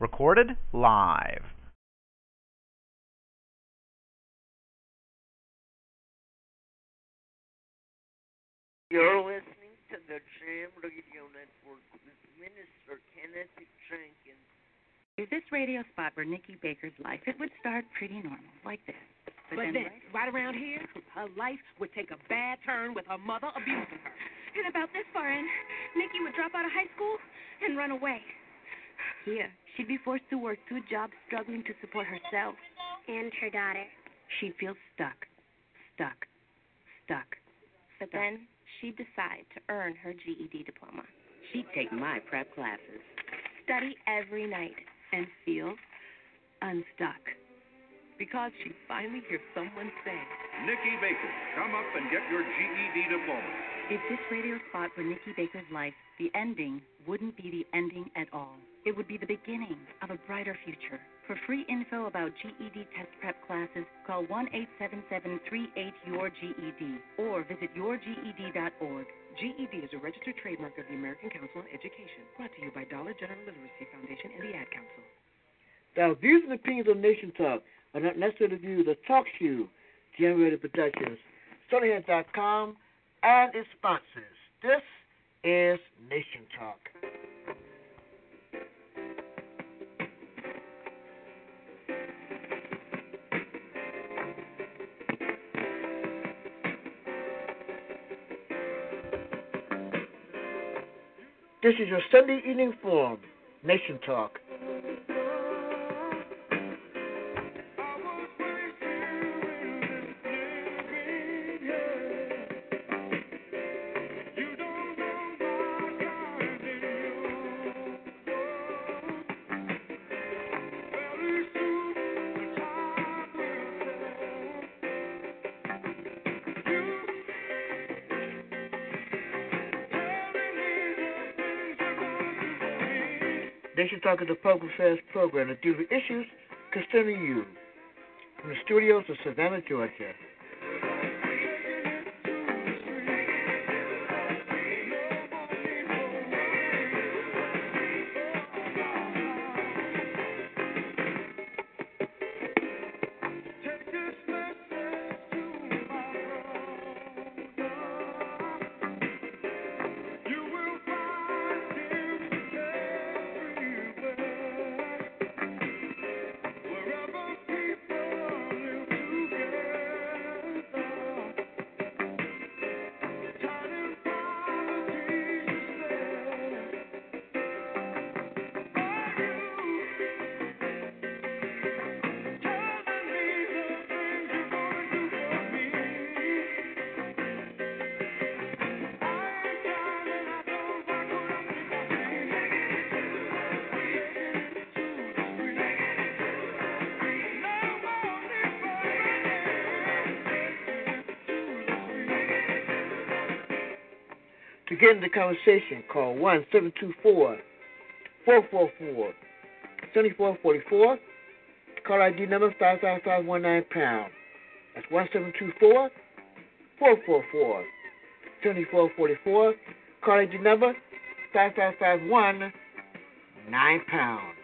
Recorded live. You're listening to the Jam Radio Network with Minister Kenneth Jenkins. If this radio spot were Nikki Baker's life, it would start pretty normal, like this. But, but then, right, right around here, her life would take a bad turn with her mother abusing her. And about this far in, Nikki would drop out of high school and run away. Here, she'd be forced to work two jobs, struggling to support herself and her daughter. She'd feel stuck, stuck, stuck. But stuck. then she'd decide to earn her GED diploma. She'd take my prep classes, study every night, and feel unstuck because she finally hears someone say, Nikki Baker, come up and get your GED diploma. If this radio spot were Nikki Baker's life, the ending wouldn't be the ending at all. It would be the beginning of a brighter future. For free info about GED test prep classes, call 1 877 38 your GED or visit yourged.org. GED is a registered trademark of the American Council on Education, brought to you by Dollar General Literacy Foundation and the Ad Council. The views and opinions of Nation Talk are not necessarily the views of Talk Shoe, Generated Productions, SonyHead.com, and its sponsors. This is Nation Talk. This is your Sunday evening forum, Nation Talk. Is a public affairs program that deals with issues concerning you. From the studios of Savannah, Georgia. Get the conversation, call 1 724 444 7444. Call ID number 55519 pound. That's 1724 444 7444. Call ID number 5551 9 pound.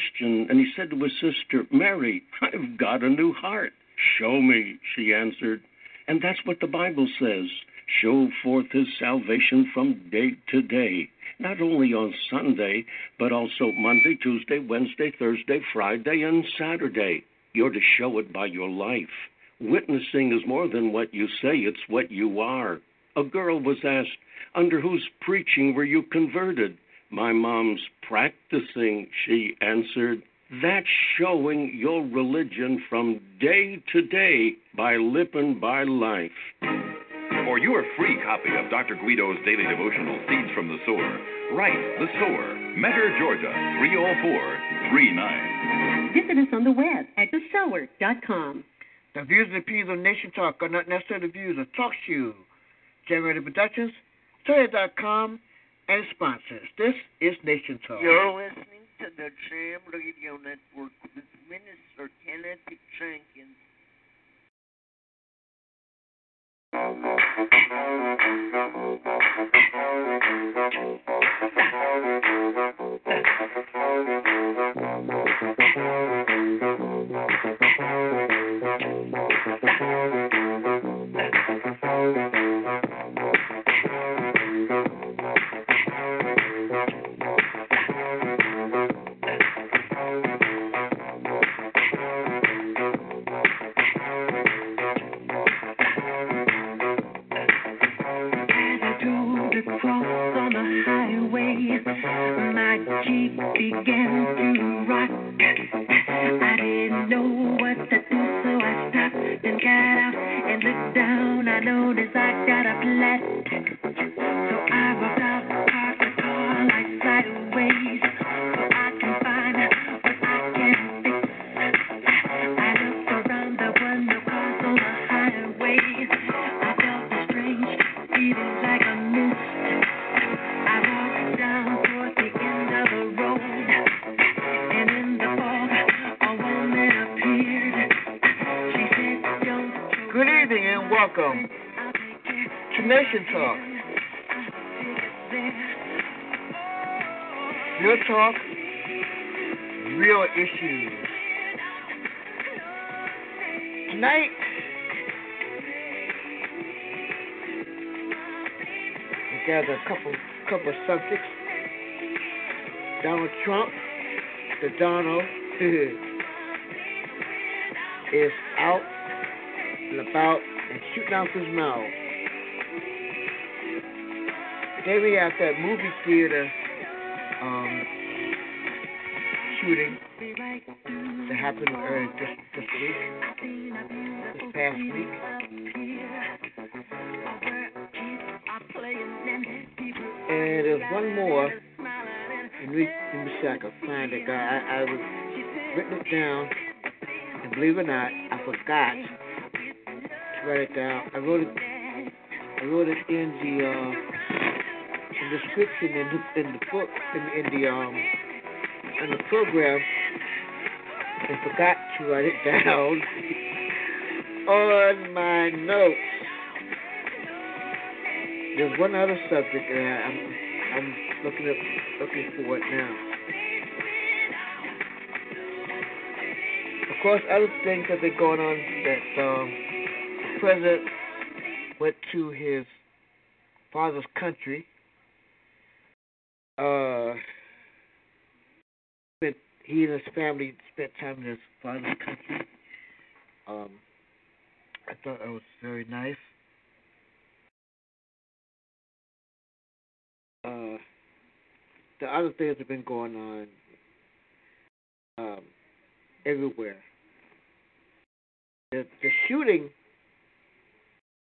Christian, and he said to his sister, Mary, I've got a new heart. Show me, she answered. And that's what the Bible says show forth his salvation from day to day, not only on Sunday, but also Monday, Tuesday, Wednesday, Thursday, Friday, and Saturday. You're to show it by your life. Witnessing is more than what you say, it's what you are. A girl was asked, Under whose preaching were you converted? My mom's practicing, she answered. That's showing your religion from day to day by living by life. For your free copy of Dr. Guido's daily devotional, Seeds from the Sower, write The Sower, Metter, Georgia, 30439. Visit us on the web at thesower.com. The views and opinions of Nation Talk are not necessarily the views of Talk Shoe, Generated Productions, Toya.com, and sponsors. This is Nation Talk. You're listening to the Jam Radio Network with Minister Kenneth Jenkins. mm-hmm. Subjects. Donald Trump, the Donald, is out and about and shooting out his mouth. Today we have that movie theater um, shooting that happened earlier this, this week, this past week. And there's one more. Let me, let me see I can find it. I, I was written it down, and believe it or not, I forgot to write it down. I wrote it. I wrote it in the uh, in the description in the, in the book in, in the um in the program, and forgot to write it down on my notes. There's one other subject, I, I'm I'm looking up looking for it now. Of course, other things have been going on that um, the president went to his father's country. Uh, he and his family spent time in his father's country. Um, I thought that was very nice. Uh, the other things have been going on um, everywhere. The, the shooting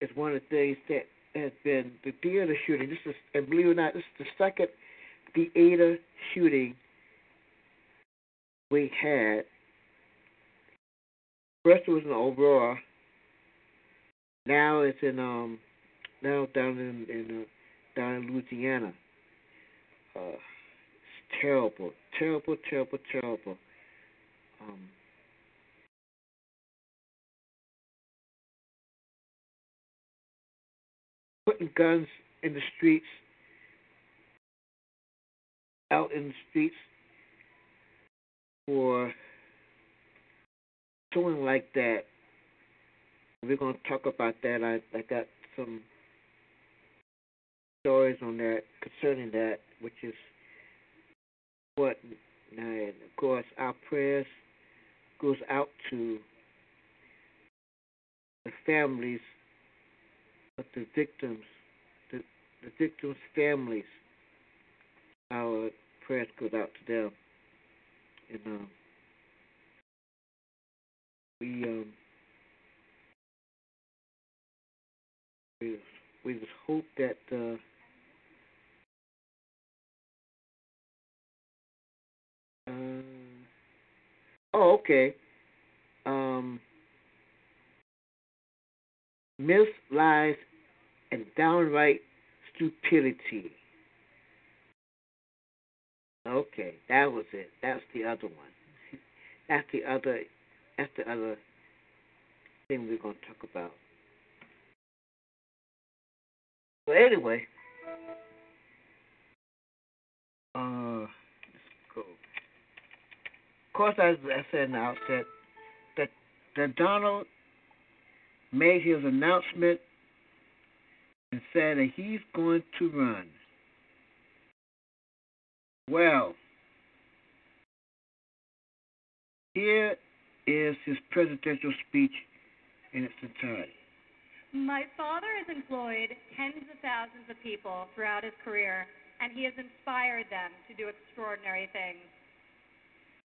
is one of the things that has been the theater shooting. This is, and believe it or not, this is the second theater shooting we had. First was in Aurora. Now it's in um now down in, in uh, down in Louisiana. Uh, it's terrible, terrible, terrible, terrible. Um, putting guns in the streets, out in the streets for something like that. We're going to talk about that. I, I got some stories on that concerning that, which is what, and of course, our prayers goes out to the families of the victims, the, the victims' families. Our prayers goes out to them. And um, we um, we we just hope that uh, uh, oh okay um, myth, lies, and downright stupidity. Okay, that was it. That's the other one. That's the other. That's the other thing we're to talk about. But anyway, uh, course, as I said in the outset, that that Donald made his announcement and said that he's going to run. Well, here is his presidential speech in its entirety. My father has employed tens of thousands of people throughout his career, and he has inspired them to do extraordinary things.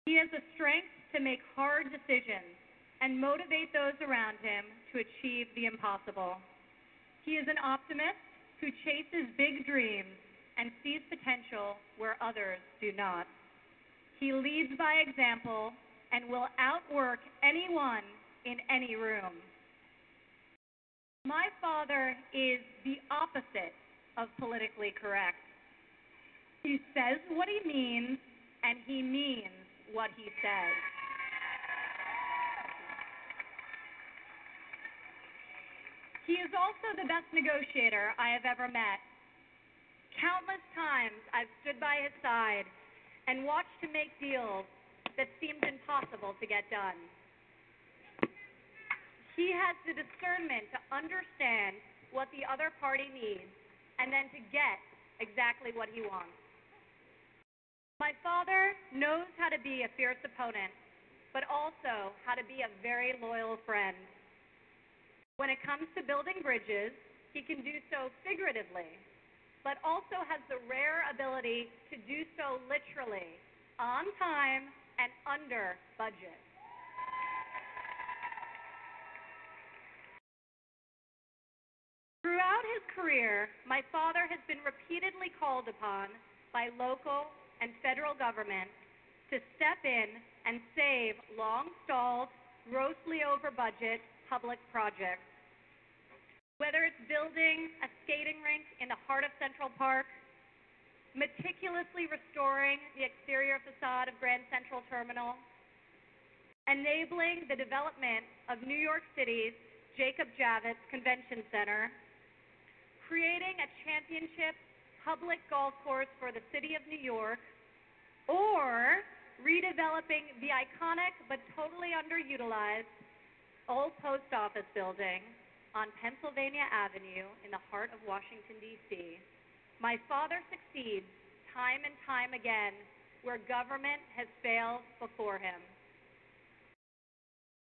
He has the strength to make hard decisions and motivate those around him to achieve the impossible. He is an optimist who chases big dreams and sees potential where others do not. He leads by example and will outwork anyone in any room. My father is the opposite of politically correct. He says what he means, and he means what he says. He is also the best negotiator I have ever met. Countless times I've stood by his side and watched him make deals that seemed impossible to get done. He has the discernment to understand what the other party needs and then to get exactly what he wants. My father knows how to be a fierce opponent, but also how to be a very loyal friend. When it comes to building bridges, he can do so figuratively, but also has the rare ability to do so literally, on time and under budget. Throughout his career, my father has been repeatedly called upon by local and federal government to step in and save long stalled, grossly over budget public projects. Whether it's building a skating rink in the heart of Central Park, meticulously restoring the exterior facade of Grand Central Terminal, enabling the development of New York City's Jacob Javits Convention Center, creating a championship public golf course for the city of New York, or redeveloping the iconic but totally underutilized old post office building on Pennsylvania Avenue in the heart of Washington, D.C. My father succeeds time and time again where government has failed before him.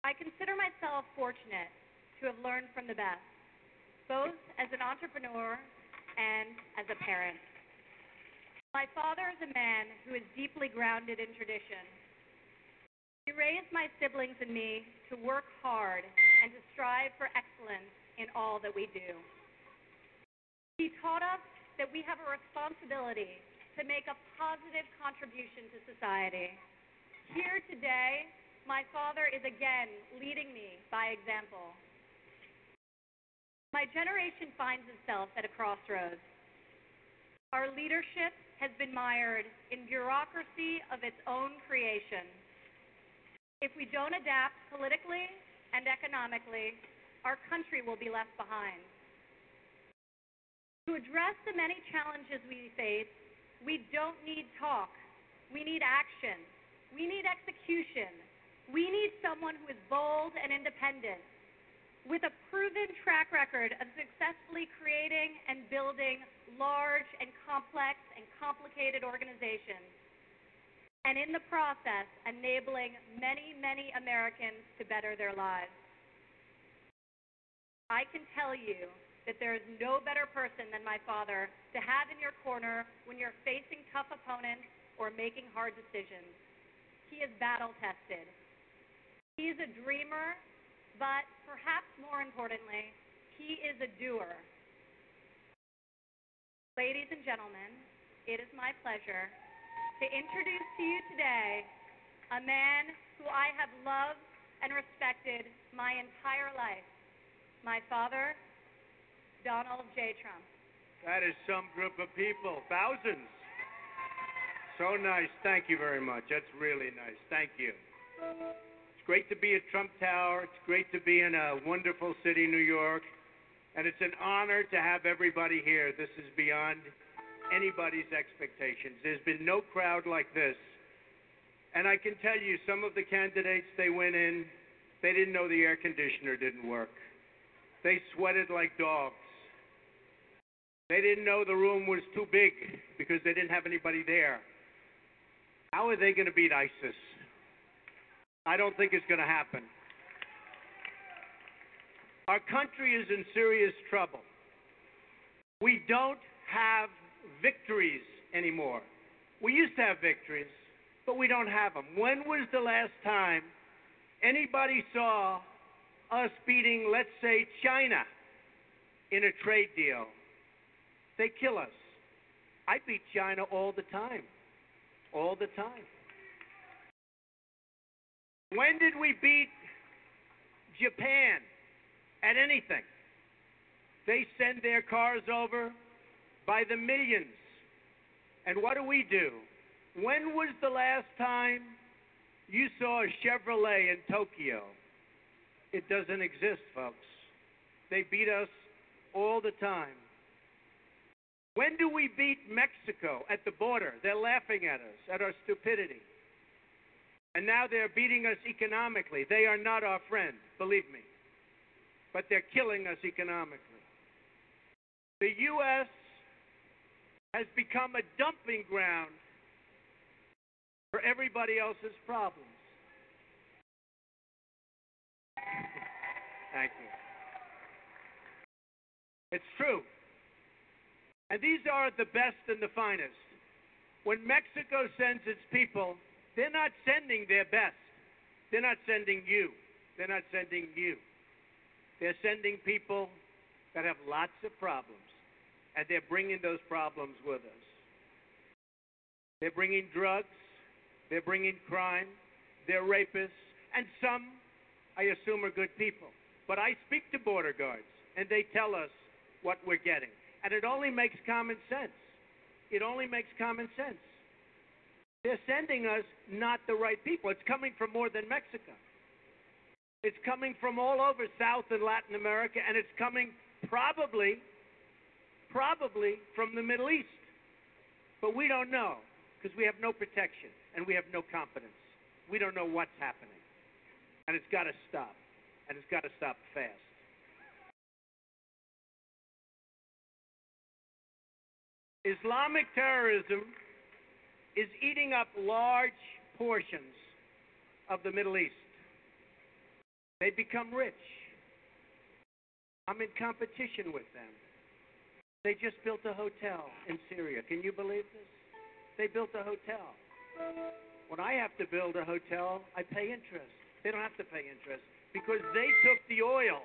I consider myself fortunate to have learned from the best both as an entrepreneur and as a parent. My father is a man who is deeply grounded in tradition. He raised my siblings and me to work hard and to strive for excellence in all that we do. He taught us that we have a responsibility to make a positive contribution to society. Here today, my father is again leading me by example. My generation finds itself at a crossroads. Our leadership has been mired in bureaucracy of its own creation. If we don't adapt politically and economically, our country will be left behind. To address the many challenges we face, we don't need talk. We need action. We need execution. We need someone who is bold and independent, with a proven track record of successfully creating and building large and complex and complicated organizations, and in the process, enabling many, many Americans to better their lives. I can tell you that there is no better person than my father to have in your corner when you're facing tough opponents or making hard decisions. He is battle tested. He is a dreamer, but perhaps more importantly, he is a doer. Ladies and gentlemen, it is my pleasure to introduce to you today a man who I have loved and respected my entire life, my father, Donald J. Trump. That is some group of people, thousands. So nice. Thank you very much. That's really nice. Thank you. Great to be at Trump Tower. It's great to be in a wonderful city, New York. And it's an honor to have everybody here. This is beyond anybody's expectations. There's been no crowd like this. And I can tell you, some of the candidates they went in, they didn't know the air conditioner didn't work. They sweated like dogs. They didn't know the room was too big because they didn't have anybody there. How are they going to beat ISIS? I don't think it's going to happen. Our country is in serious trouble. We don't have victories anymore. We used to have victories, but we don't have them. When was the last time anybody saw us beating, let's say, China in a trade deal? They kill us. I beat China all the time. All the time. When did we beat Japan at anything? They send their cars over by the millions. And what do we do? When was the last time you saw a Chevrolet in Tokyo? It doesn't exist, folks. They beat us all the time. When do we beat Mexico at the border? They're laughing at us, at our stupidity. And now they're beating us economically. They are not our friend, believe me. But they're killing us economically. The U.S. has become a dumping ground for everybody else's problems. Thank you. It's true. And these are the best and the finest. When Mexico sends its people, they're not sending their best. They're not sending you. They're not sending you. They're sending people that have lots of problems, and they're bringing those problems with us. They're bringing drugs, they're bringing crime, they're rapists, and some, I assume, are good people. But I speak to border guards, and they tell us what we're getting. And it only makes common sense. It only makes common sense. They're sending us not the right people. It's coming from more than Mexico. It's coming from all over South and Latin America, and it's coming probably, probably from the Middle East. But we don't know because we have no protection and we have no confidence. We don't know what's happening. And it's got to stop. And it's got to stop fast. Islamic terrorism is eating up large portions of the Middle East. They become rich. I'm in competition with them. They just built a hotel in Syria. Can you believe this? They built a hotel. When I have to build a hotel, I pay interest. They don't have to pay interest because they took the oil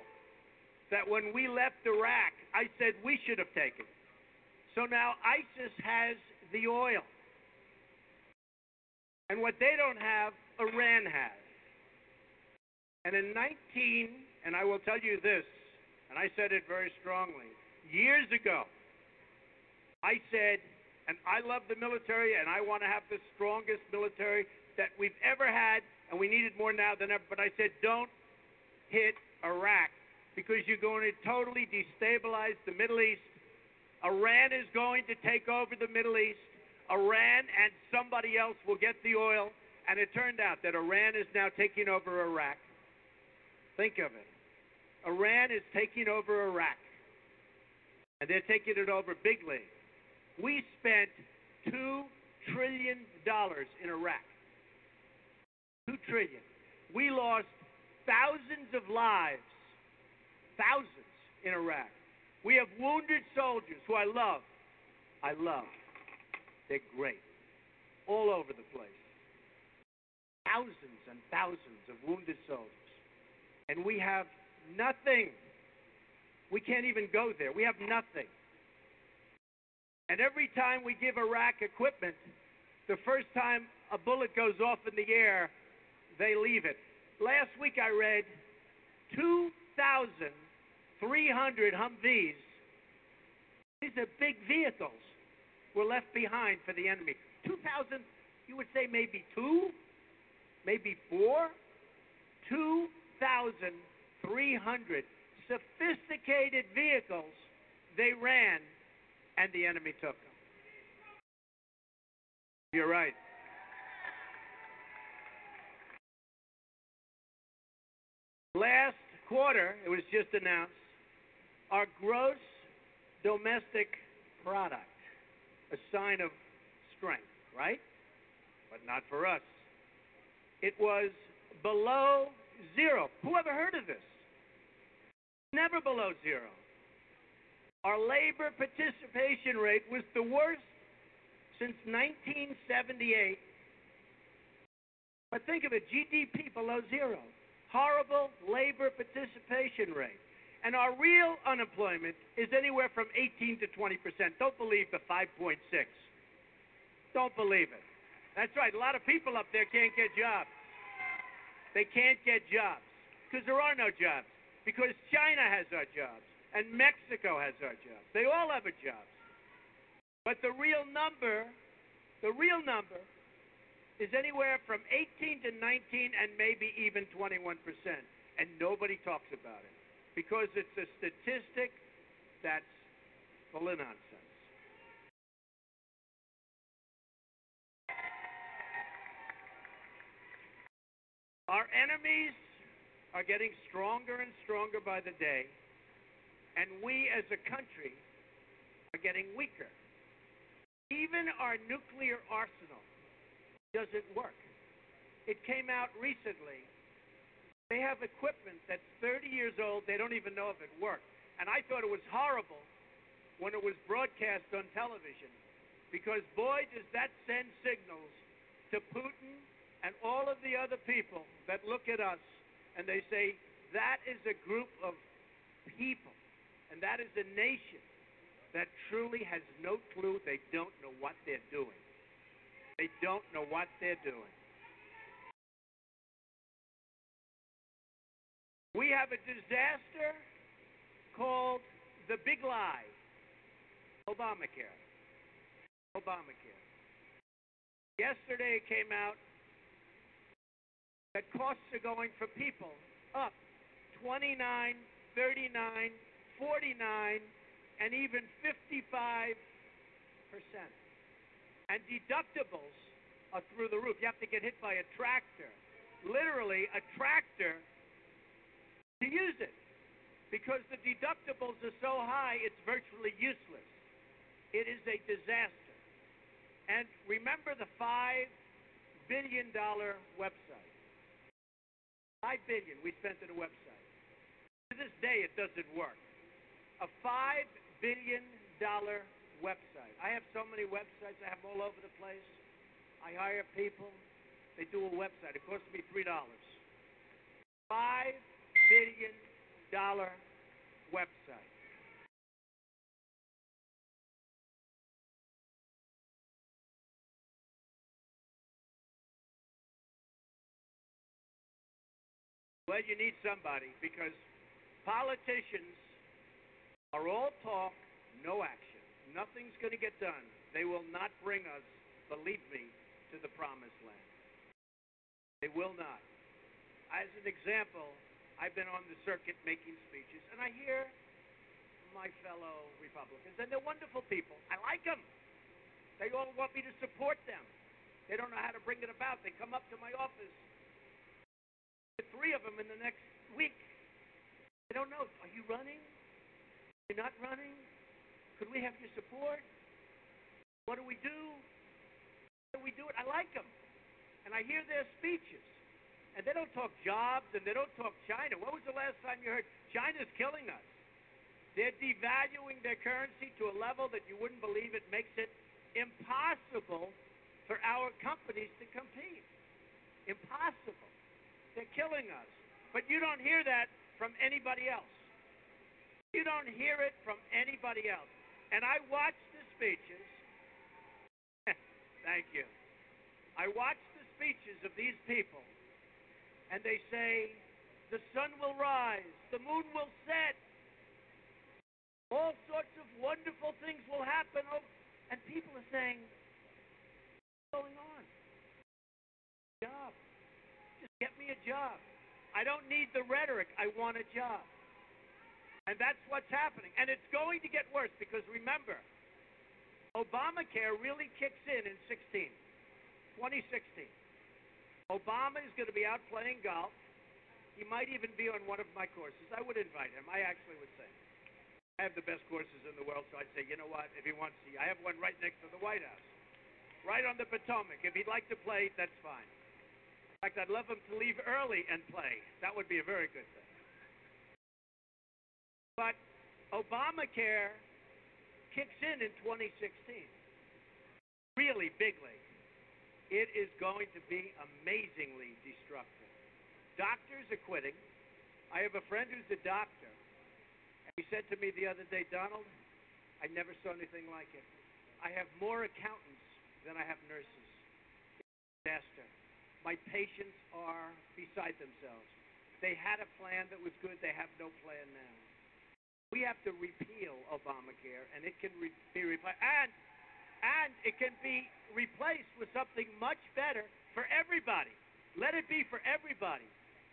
that when we left Iraq, I said we should have taken. So now ISIS has the oil. And what they don't have, Iran has. And in 19, and I will tell you this, and I said it very strongly, years ago, I said, and I love the military, and I want to have the strongest military that we've ever had, and we need it more now than ever. But I said, don't hit Iraq because you're going to totally destabilize the Middle East Iran is going to take over the Middle East. Iran and somebody else will get the oil. And it turned out that Iran is now taking over Iraq. Think of it. Iran is taking over Iraq. And they're taking it over bigly. We spent $2 trillion in Iraq. 2 trillion. We lost thousands of lives, thousands in Iraq. We have wounded soldiers who I love. I love. They're great. All over the place. Thousands and thousands of wounded soldiers. And we have nothing. We can't even go there. We have nothing. And every time we give Iraq equipment, the first time a bullet goes off in the air, they leave it. Last week I read 2,300 Humvees. These are big vehicles were left behind for the enemy. 2,000, you would say maybe two, maybe four. 2,300 sophisticated vehicles they ran, and the enemy took them. You're right. Last quarter, it was just announced, our gross domestic product, a sign of strength, right? But not for us. It was below zero. Who ever heard of this? Never below zero. Our labor participation rate was the worst since 1978. But think of it GDP below zero. Horrible labor participation rate. And our real unemployment is anywhere from 18 to 20 percent. Don't believe the 5.6. Don't believe it. That's right. A lot of people up there can't get jobs. They can't get jobs because there are no jobs. Because China has our jobs and Mexico has our jobs. They all have a jobs. But the real number, the real number is anywhere from 18 to 19 and maybe even 21%. And nobody talks about it because it's a statistic that's full of nonsense. Our enemies are getting stronger and stronger by the day, and we as a country are getting weaker. Even our nuclear arsenal doesn't work. It came out recently. They have equipment that's 30 years old. They don't even know if it worked. And I thought it was horrible when it was broadcast on television because, boy, does that send signals to Putin and all of the other people that look at us and they say, that is a group of people and that is a nation that truly has no clue. They don't know what they're doing. They don't know what they're doing. We have a disaster called the big lie Obamacare. Obamacare. Yesterday it came out that costs are going for people up 29, 39, 49, and even 55 percent. And deductibles are through the roof. You have to get hit by a tractor, literally a tractor, to use it because the deductibles are so high it's virtually useless. It is a disaster. And remember the $5 billion website. Five billion we spent on a website. To this day, it doesn't work. A $5 billion website. I have so many websites, I have them all over the place. I hire people, they do a website. It costs me $3. Five billion dollar website. Well, you need somebody because politicians are all talk, no action. Nothing's going to get done. They will not bring us, believe me, to the promised land. They will not. As an example, I've been on the circuit making speeches, and I hear my fellow Republicans, and they're wonderful people. I like them. They all want me to support them. They don't know how to bring it about. They come up to my office. Three of them in the next week. They don't know. Are you running? You're not running? Could we have your support? What do we do? How do we do it? I like them. And I hear their speeches. And they don't talk jobs and they don't talk China. When was the last time you heard China's killing us? They're devaluing their currency to a level that you wouldn't believe. It makes it impossible for our companies to compete. Impossible. They're killing us. But you don't hear that from anybody else. You don't hear it from anybody else. And I watch the speeches. Thank you. I watch the speeches of these people, and they say, the sun will rise, the moon will set, all sorts of wonderful things will happen. Oh, and people are saying, what's going on? Job. Just get me a job. I don't need the rhetoric. I want a job. And that's what's happening. And it's going to get worse because remember, Obamacare really kicks in in 16, 2016. Obama is going to be out playing golf. He might even be on one of my courses. I would invite him. I actually would say. I have the best courses in the world, so I'd say, you know what, if he wants to, I have one right next to the White House, right on the Potomac. If he'd like to play, that's fine. In fact, I'd love him to leave early and play. That would be a very good thing. But Obamacare kicks in in 2016, really bigly. It is going to be amazingly destructive. Doctors are quitting. I have a friend who's a doctor and he said to me the other day, Donald, I never saw anything like it. I have more accountants than I have nurses. Disaster. My patients are beside themselves. They had a plan that was good. They have no plan now. We have to repeal Obamacare, and it can re- be replaced, and and it can be replaced with something much better for everybody. Let it be for everybody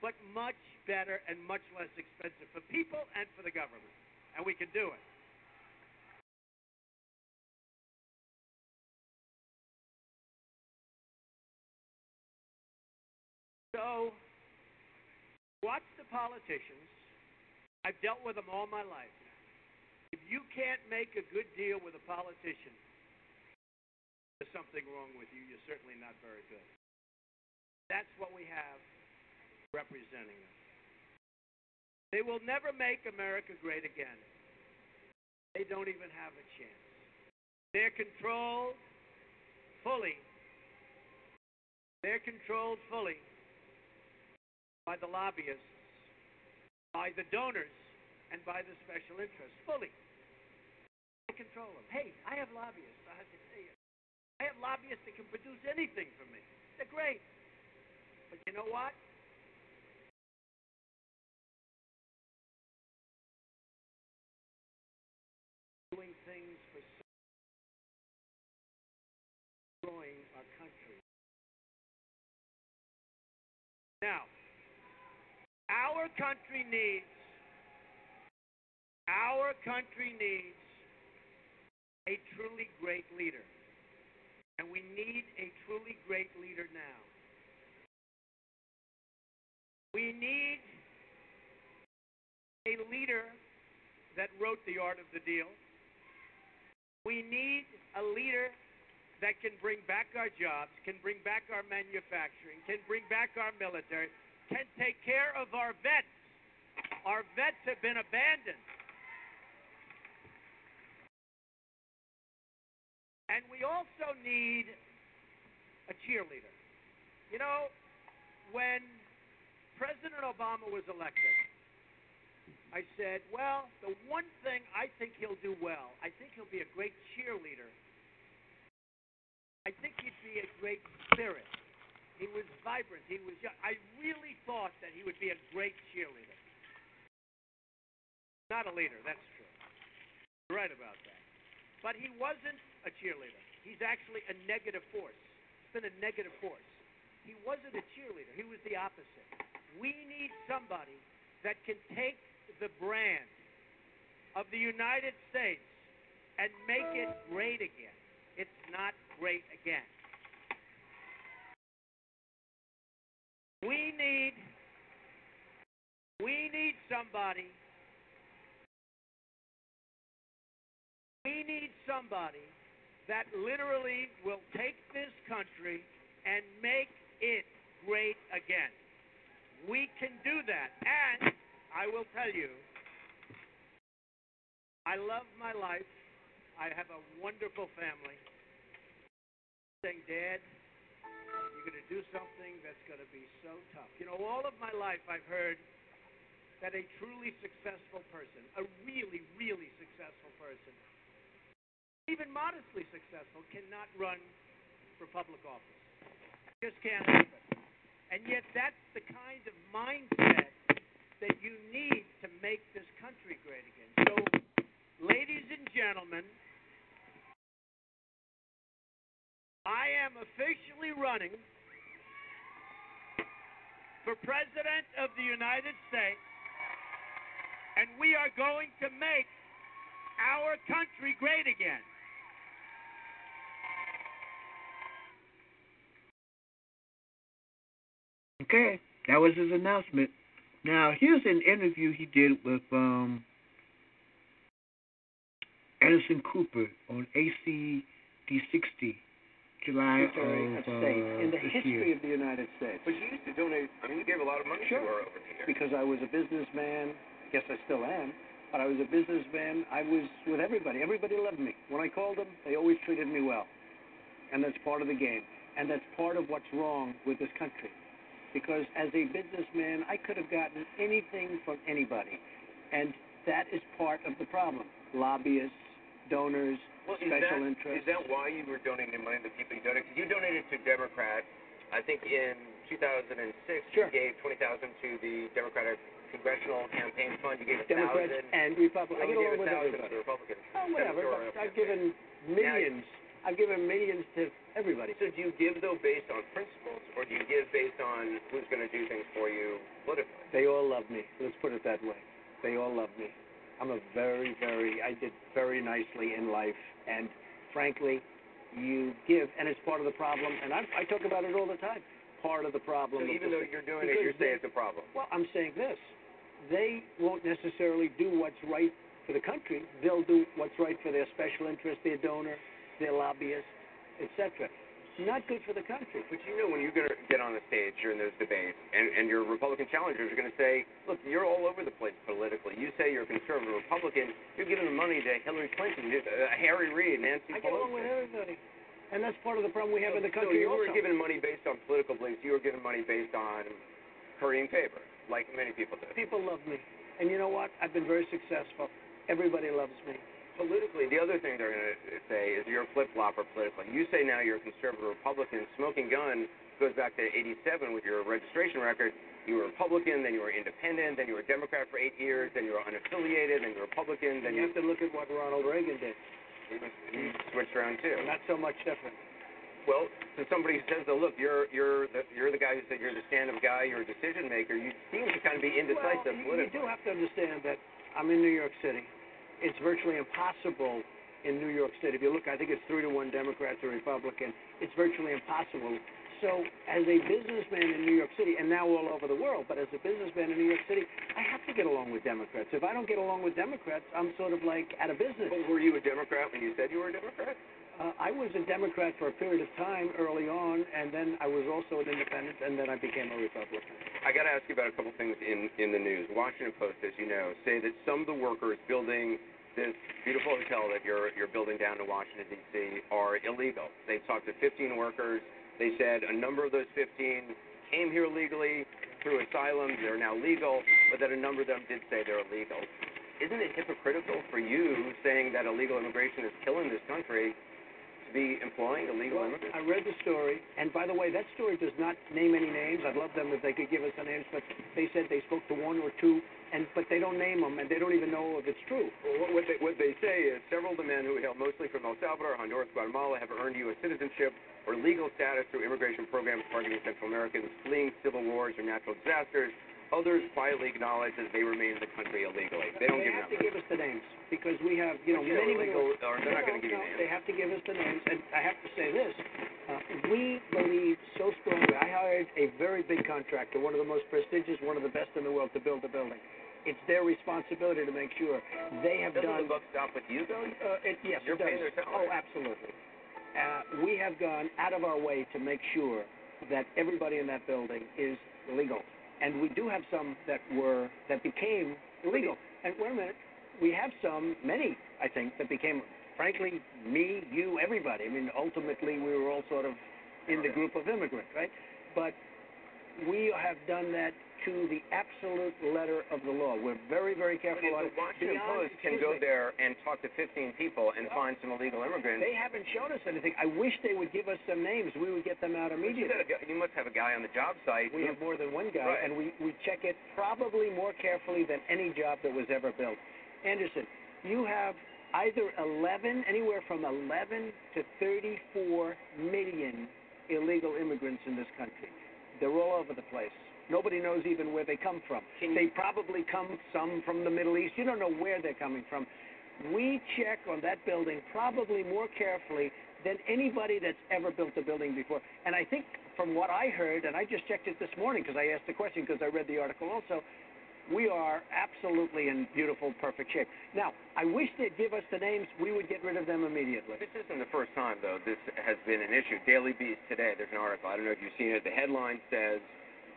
but much better and much less expensive for people and for the government. And we can do it. So, watch the politicians. I've dealt with them all my life. If you can't make a good deal with a politician, there's something wrong with you. You're certainly not very good. That's what we have representing us. They will never make America great again. They don't even have a chance. They're controlled fully. They're controlled fully by the lobbyists, by the donors, and by the special interests. Fully. They control them. Hey, I have lobbyists. I have to tell you. I have lobbyists that can produce anything for me. They're great. But you know what? doing things for destroying our country. Now, our country needs our country needs a truly great leader. And we need a truly great leader now. We need a leader that wrote The Art of the Deal. We need a leader that can bring back our jobs, can bring back our manufacturing, can bring back our military, can take care of our vets. Our vets have been abandoned. And we also need a cheerleader. You know, when President Obama was elected, I said, well, the one thing I think he'll do well, I think he'll be a great cheerleader. I think he'd be a great spirit. He was vibrant. He was young. I really thought that he would be a great cheerleader. Not a leader, that's true. You're right about that. But he wasn't a cheerleader. He's actually a negative force. He's been a negative force. He wasn't a cheerleader. He was the opposite. We need somebody that can take the brand of the United States and make it great again. It's not great again. We need we need somebody we need somebody that literally will take this country and make it great again. We can do that. And I will tell you, I love my life. I have a wonderful family. Saying, Dad, you're going to do something that's going to be so tough. You know, all of my life I've heard that a truly successful person, a really, really successful person, even modestly successful, cannot run for public office. Just can't happen. And yet, that's the kind of mindset that you need to make this country great again. So, ladies and gentlemen, I am officially running for President of the United States, and we are going to make our country great again. Okay, that was his announcement. Now, here's an interview he did with um, Anderson Cooper on ACD 60, July Secretary of of uh, State in the this history year. of the United States. But you used to donate. I mean, you gave a lot of money Sure. to her over the years. Because I was a businessman. Guess I still am. But I was a businessman. I was with everybody. Everybody loved me. When I called them, they always treated me well. And that's part of the game. And that's part of what's wrong with this country. Because as a businessman, I could have gotten anything from anybody. And that is part of the problem. Lobbyists, donors, Well, is special that, interests. Is that why you were donating money to people you donated? Because you donated to Democrats. I think in 2006 Sure. you gave 20000 to the Democratic Congressional Campaign Fund. You gave a Democrats thousand. and Republicans. I get gave along a with thousand everybody. to Republicans. Oh, whatever. Uh, I've campaign. given millions. I've given millions to everybody. So do you give though based on principles, or do you give based on who's going to do things for you What if They all love me. Let's put it that way. They all love me. I'm a very, very, I did very nicely in life. And frankly, you give, and it's part of the problem. And I, I talk about it all the time. Part of the problem. So even though you're doing it, you're saying it's a problem. Well, I'm saying this. They won't necessarily do what's right for the country. They'll do what's right for their special interest, their donor, their lobbyist, etc. Not good for the country. But you know when you're going to get on the stage during those debates, and, and your Republican challengers are going to say, look, you're all over the place politically. You say you're a conservative Republican. You're giving the money to Hillary Clinton, uh, Harry Reid, Nancy I get along with everybody. And that's part of the problem we have in the So country you also. were giving money based on political beliefs. You were giving money based on currying favor, like many people do. People love me. And you know what? I've been very successful. Everybody loves me. Politically, the other thing they're going to uh, say is you're a flip-flopper politically. You say now you're a conservative Republican. Smoking gun goes back to 87 with your registration record. You were Republican, then you were independent, then you were Democrat for eight years, then you were unaffiliated, then you were Republican, then you you, have to look at what Ronald Reagan did. he, was, he switched around too. Not so much different. Well, to somebody who says, though, look, you're you're the, you're the guy who said you're the stand-up guy, you're a decision maker. You seem to kind of be indecisive well, you, you do have to understand that I'm in New York City. It's virtually impossible in New York State. If you look, I think it's three to one Democrat to Republican. It's virtually impossible. So, as a businessman in New York City, and now all over the world, but as a businessman in New York City, I have to get along with Democrats. If I don't get along with Democrats, I'm sort of like out of business. But were you a Democrat when you said you were a Democrat? Uh, I was a Democrat for a period of time early on, and then I was also an independent, and then I became a Republican. I got to ask you about a couple things in in the news. Washington Post, as you know, say that some of the workers building this beautiful hotel that you're you're building down in Washington D.C. are illegal. They talked to 15 workers. They said a number of those 15 came here legally through asylum. They're now legal, but that a number of them did say they're illegal. Isn't it hypocritical for you saying that illegal immigration is killing this country be employing illegal Well, immigrants? I read the story, and by the way, that story does not name any names. I'd love them if they could give us the names, but they said they spoke to one or two, and but they don't name them, and they don't even know if it's true. Well, what, what, they, what they say is several of the men who hail mostly from El Salvador, Honduras, Guatemala have earned U.S. citizenship or legal status through immigration programs targeting Central Americans fleeing civil wars or natural disasters. Others quietly acknowledge that they remain in the country illegally. They don't they give have to numbers. give us the names because we have, you know, many, illegal, many. or they're not gonna give you names. They have to give us the names, and I have to say this: uh, we believe so strongly. I hired a very big contractor, one of the most prestigious, one of the best in the world, to build the building. It's their responsibility to make sure they have Doesn't done. the buck stop with you, though? Uh, it, yes, You're it does. paying their salary. Oh, absolutely. Uh, we have gone out of our way to make sure that everybody in that building is legal, and we do have some that were that became illegal. And wait a minute, we have some, many, I think, that became, frankly, me, you, everybody. I mean, ultimately, we were all sort of in the group of immigrants, right? But we have done that to the absolute letter of the law. We're very, very But careful on if the Washington Post can go there and talk to 15 people and find some illegal immigrants, They haven't shown us anything. I wish they would give us some names. We would get them out But immediately. you must have a guy on the job site. We who- have more than one guy, Right. and we, we check it probably more carefully than any job that was ever built. Anderson, you have either 11, anywhere from 11 to 34 million illegal immigrants in this country. They're all over the place. Nobody knows even where they come from. They probably come some from the Middle East. You don't know where they're coming from. We check on that building probably more carefully than anybody that's ever built a building before. And I think from what I heard, and I just checked it this morning because I asked the question because I read the article also, we are absolutely in beautiful, perfect shape. Now, I wish they'd give us the names. We would get rid of them immediately. This isn't the first time, though, this has been an issue. Daily Beast today, there's an article. I don't know if you've seen it. The headline says,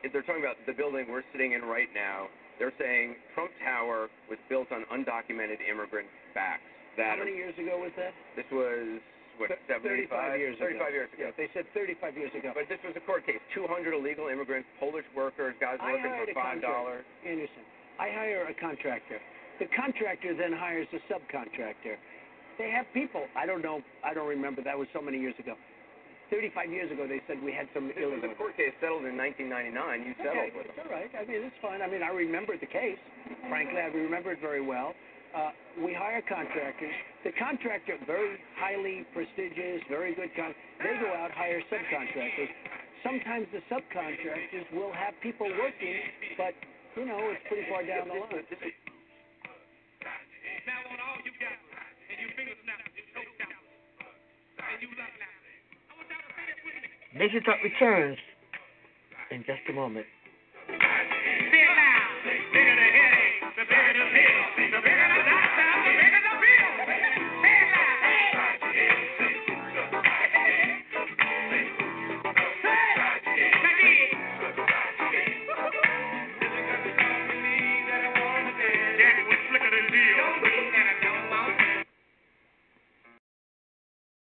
if they're talking about the building we're sitting in right now, they're saying Trump Tower was built on undocumented immigrant backs. That How many years ago was that? This was, what, Th- 75? 35 years 35 ago. years ago. Yeah, they said 35 years ago. But this was a court case. 200 illegal immigrants, Polish workers, guys I working for $5. contractor. Anderson, I hire a contractor. The contractor then hires a subcontractor. They have people. I don't know. I don't remember. That was so many years ago. 35 years ago, they said we had some This illegal. a court case settled in 1999. You settled Okay, with it's them. all right. I mean, it's fine. I mean, I remembered the case. Frankly, I remember it very well. Uh, we hire contractors. The contractor, very highly prestigious, very good con. They go out hire subcontractors. Sometimes the subcontractors will have people working, but you know it's pretty far down the line. Now on all you guys, and you finger snappers, you toe snappers, and you love lappers. I want y'all to say Nation Talk returns in just a moment.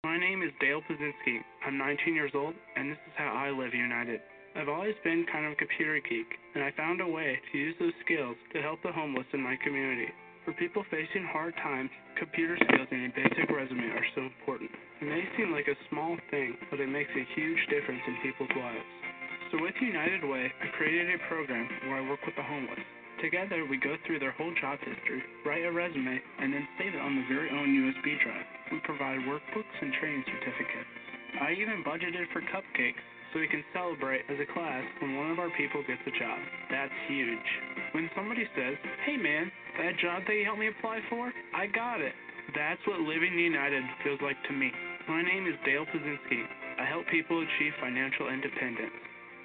My name is Dale Pazinski. I'm 19 years old, and this is how I live united. I've always been kind of a computer geek, and I found a way to use those skills to help the homeless in my community. For people facing hard times, computer skills and a basic resume are so important. It may seem like a small thing, but it makes a huge difference in people's lives. So with United Way, I created a program where I work with the homeless. Together, we go through their whole job history, write a resume, and then save it on the very own USB drive. We provide workbooks and training certificates. I even budgeted for cupcakes so we can celebrate as a class when one of our people gets a job. That's huge. When somebody says, hey man, that job that you helped me apply for, I got it. That's what Living United feels like to me. My name is Dale Pazinski. I help people achieve financial independence.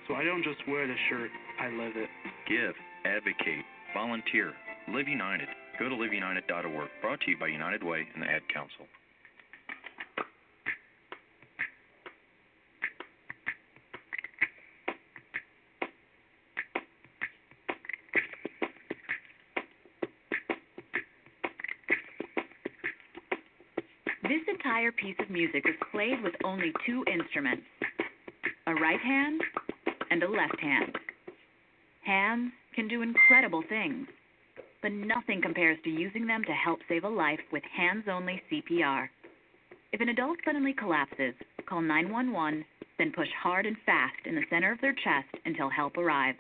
So I don't just wear the shirt, I live it. Give, advocate, volunteer, Live United. Go to liveunited.org. Brought to you by United Way and the Ad Council. This entire piece of music is played with only two instruments a right hand and a left hand. Hands can do incredible things, but nothing compares to using them to help save a life with hands only CPR. If an adult suddenly collapses, call 911, then push hard and fast in the center of their chest until help arrives.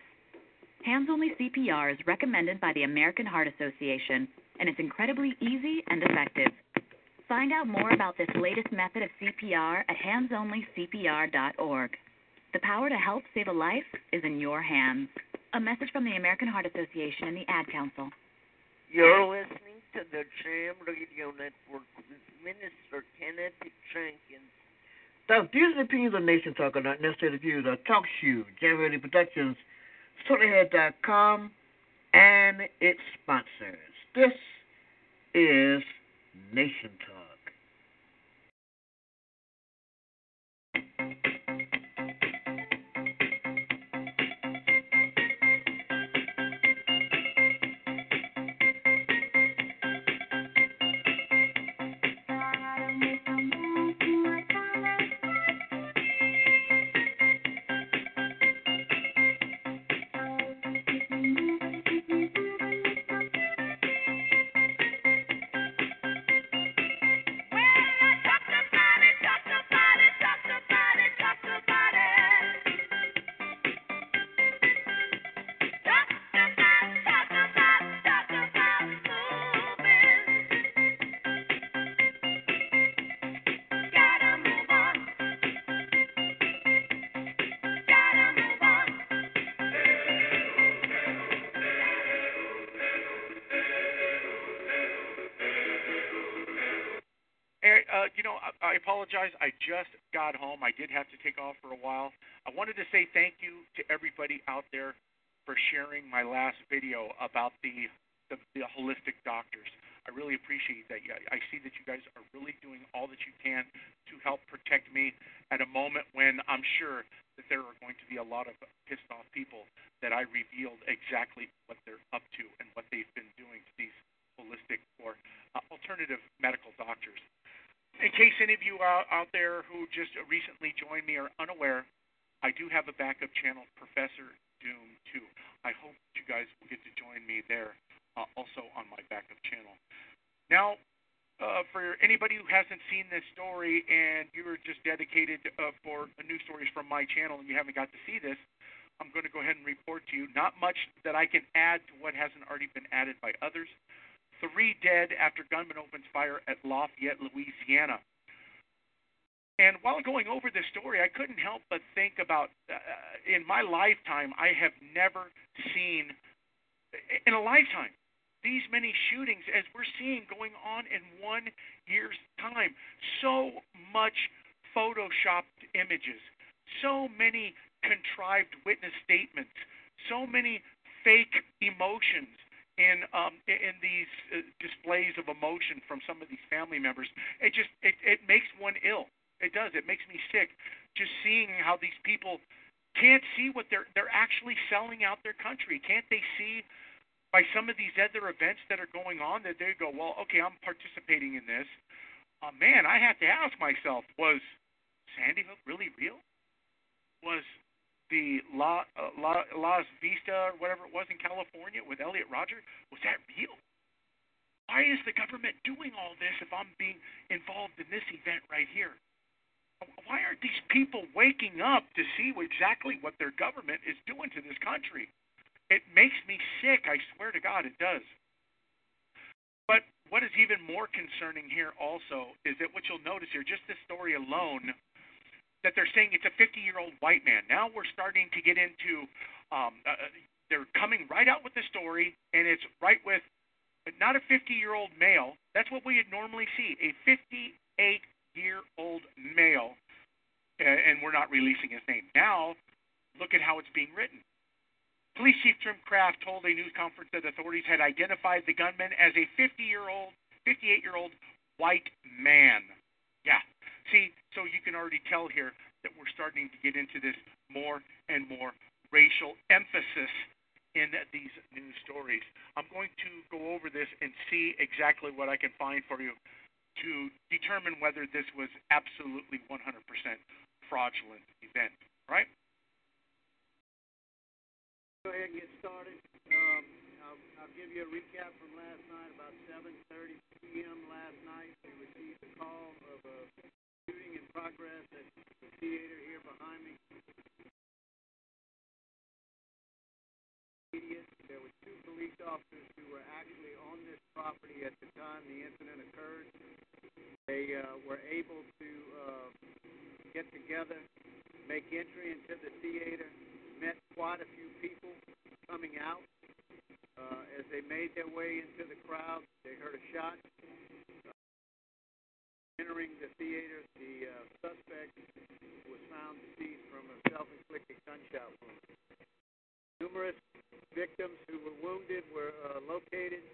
Hands only CPR is recommended by the American Heart Association, and it's incredibly easy and effective. Find out more about this latest method of CPR at handsonlycpr.org. The power to help save a life is in your hands. A message from the American Heart Association and the Ad Council. You're listening to the Jam Radio Network with Minister Kenneth Jenkins. The views and opinions of Nation Talk are not necessarily the views of Talk Shoe, Jam Radio Productions, SolarHead.com, and its sponsors. This apologize. I just got home. I did have to take off for a while. I wanted to say thank you to everybody out there for sharing my last video about the the, the holistic doctors. I really appreciate that. I I see that you guys are really doing all that you can to help protect me at a moment when I'm sure that there are going to be a lot of pissed off people that I revealed exactly what they're up to and what they've been doing to these holistic or uh, alternative medical doctors. In case any of you are out there who just recently joined me are unaware, I do have a backup channel, Professor Doom 2. I hope you guys will get to join me there uh, also on my backup channel. Now, uh, for anybody who hasn't seen this story and you are just dedicated uh, for news stories from my channel and you haven't got to see this, I'm going to go ahead and report to you. Not much that I can add to what hasn't already been added by others. Three dead after gunman opens fire at Lafayette, Louisiana. And while going over this story, I couldn't help but think about uh, in my lifetime, I have never seen, in a lifetime, these many shootings as we're seeing going on in one year's time. So much photoshopped images, so many contrived witness statements, so many fake emotions in um, in these uh, displays of emotion from some of these family members. It just it, it makes one ill. It does. It makes me sick just seeing how these people can't see what they're they're actually selling out their country. Can't they see by some of these other events that are going on that they go, well, okay, I'm participating in this. Uh, man, I have to ask myself, was Sandy Hook really real? Was the La, uh, La, Las Vista or whatever it was in California with Elliot Rodger, was that real? Why is the government doing all this if I'm being involved in this event right here? Why aren't these people waking up to see exactly what their government is doing to this country? It makes me sick. I swear to God, it does. But what is even more concerning here also is that what you'll notice here, just this story alone, that they're saying it's a 50 year old white man. Now we're starting to get into, um, uh, they're coming right out with the story, and it's right with not a 50 year old male. That's what we would normally see a 58 year old male, uh, and we're not releasing his name. Now, look at how it's being written. Police Chief Jim Craft told a news conference that authorities had identified the gunman as a 50 year old, 58 year old white man. Yeah, See, so you can already tell here that we're starting to get into this more and more racial emphasis in these news stories. I'm going to go over this and see exactly what I can find for you to determine whether this was absolutely 100% fraudulent event, right? Go ahead and get started. Um, I'll, I'll give you a recap from last night. About 7:30 p.m. last night, we received a call of a shooting in progress at the theater here behind me. There were two police officers who were actually on this property at the time the incident occurred. They uh, were able to uh, get together, make entry into the theater, met quite a few people, coming out. Uh, as they made their way into the crowd, they heard a shot. Entering the theater, the uh, suspect was found deceased from a self-inflicted gunshot wound. Numerous victims who were wounded were uh, located.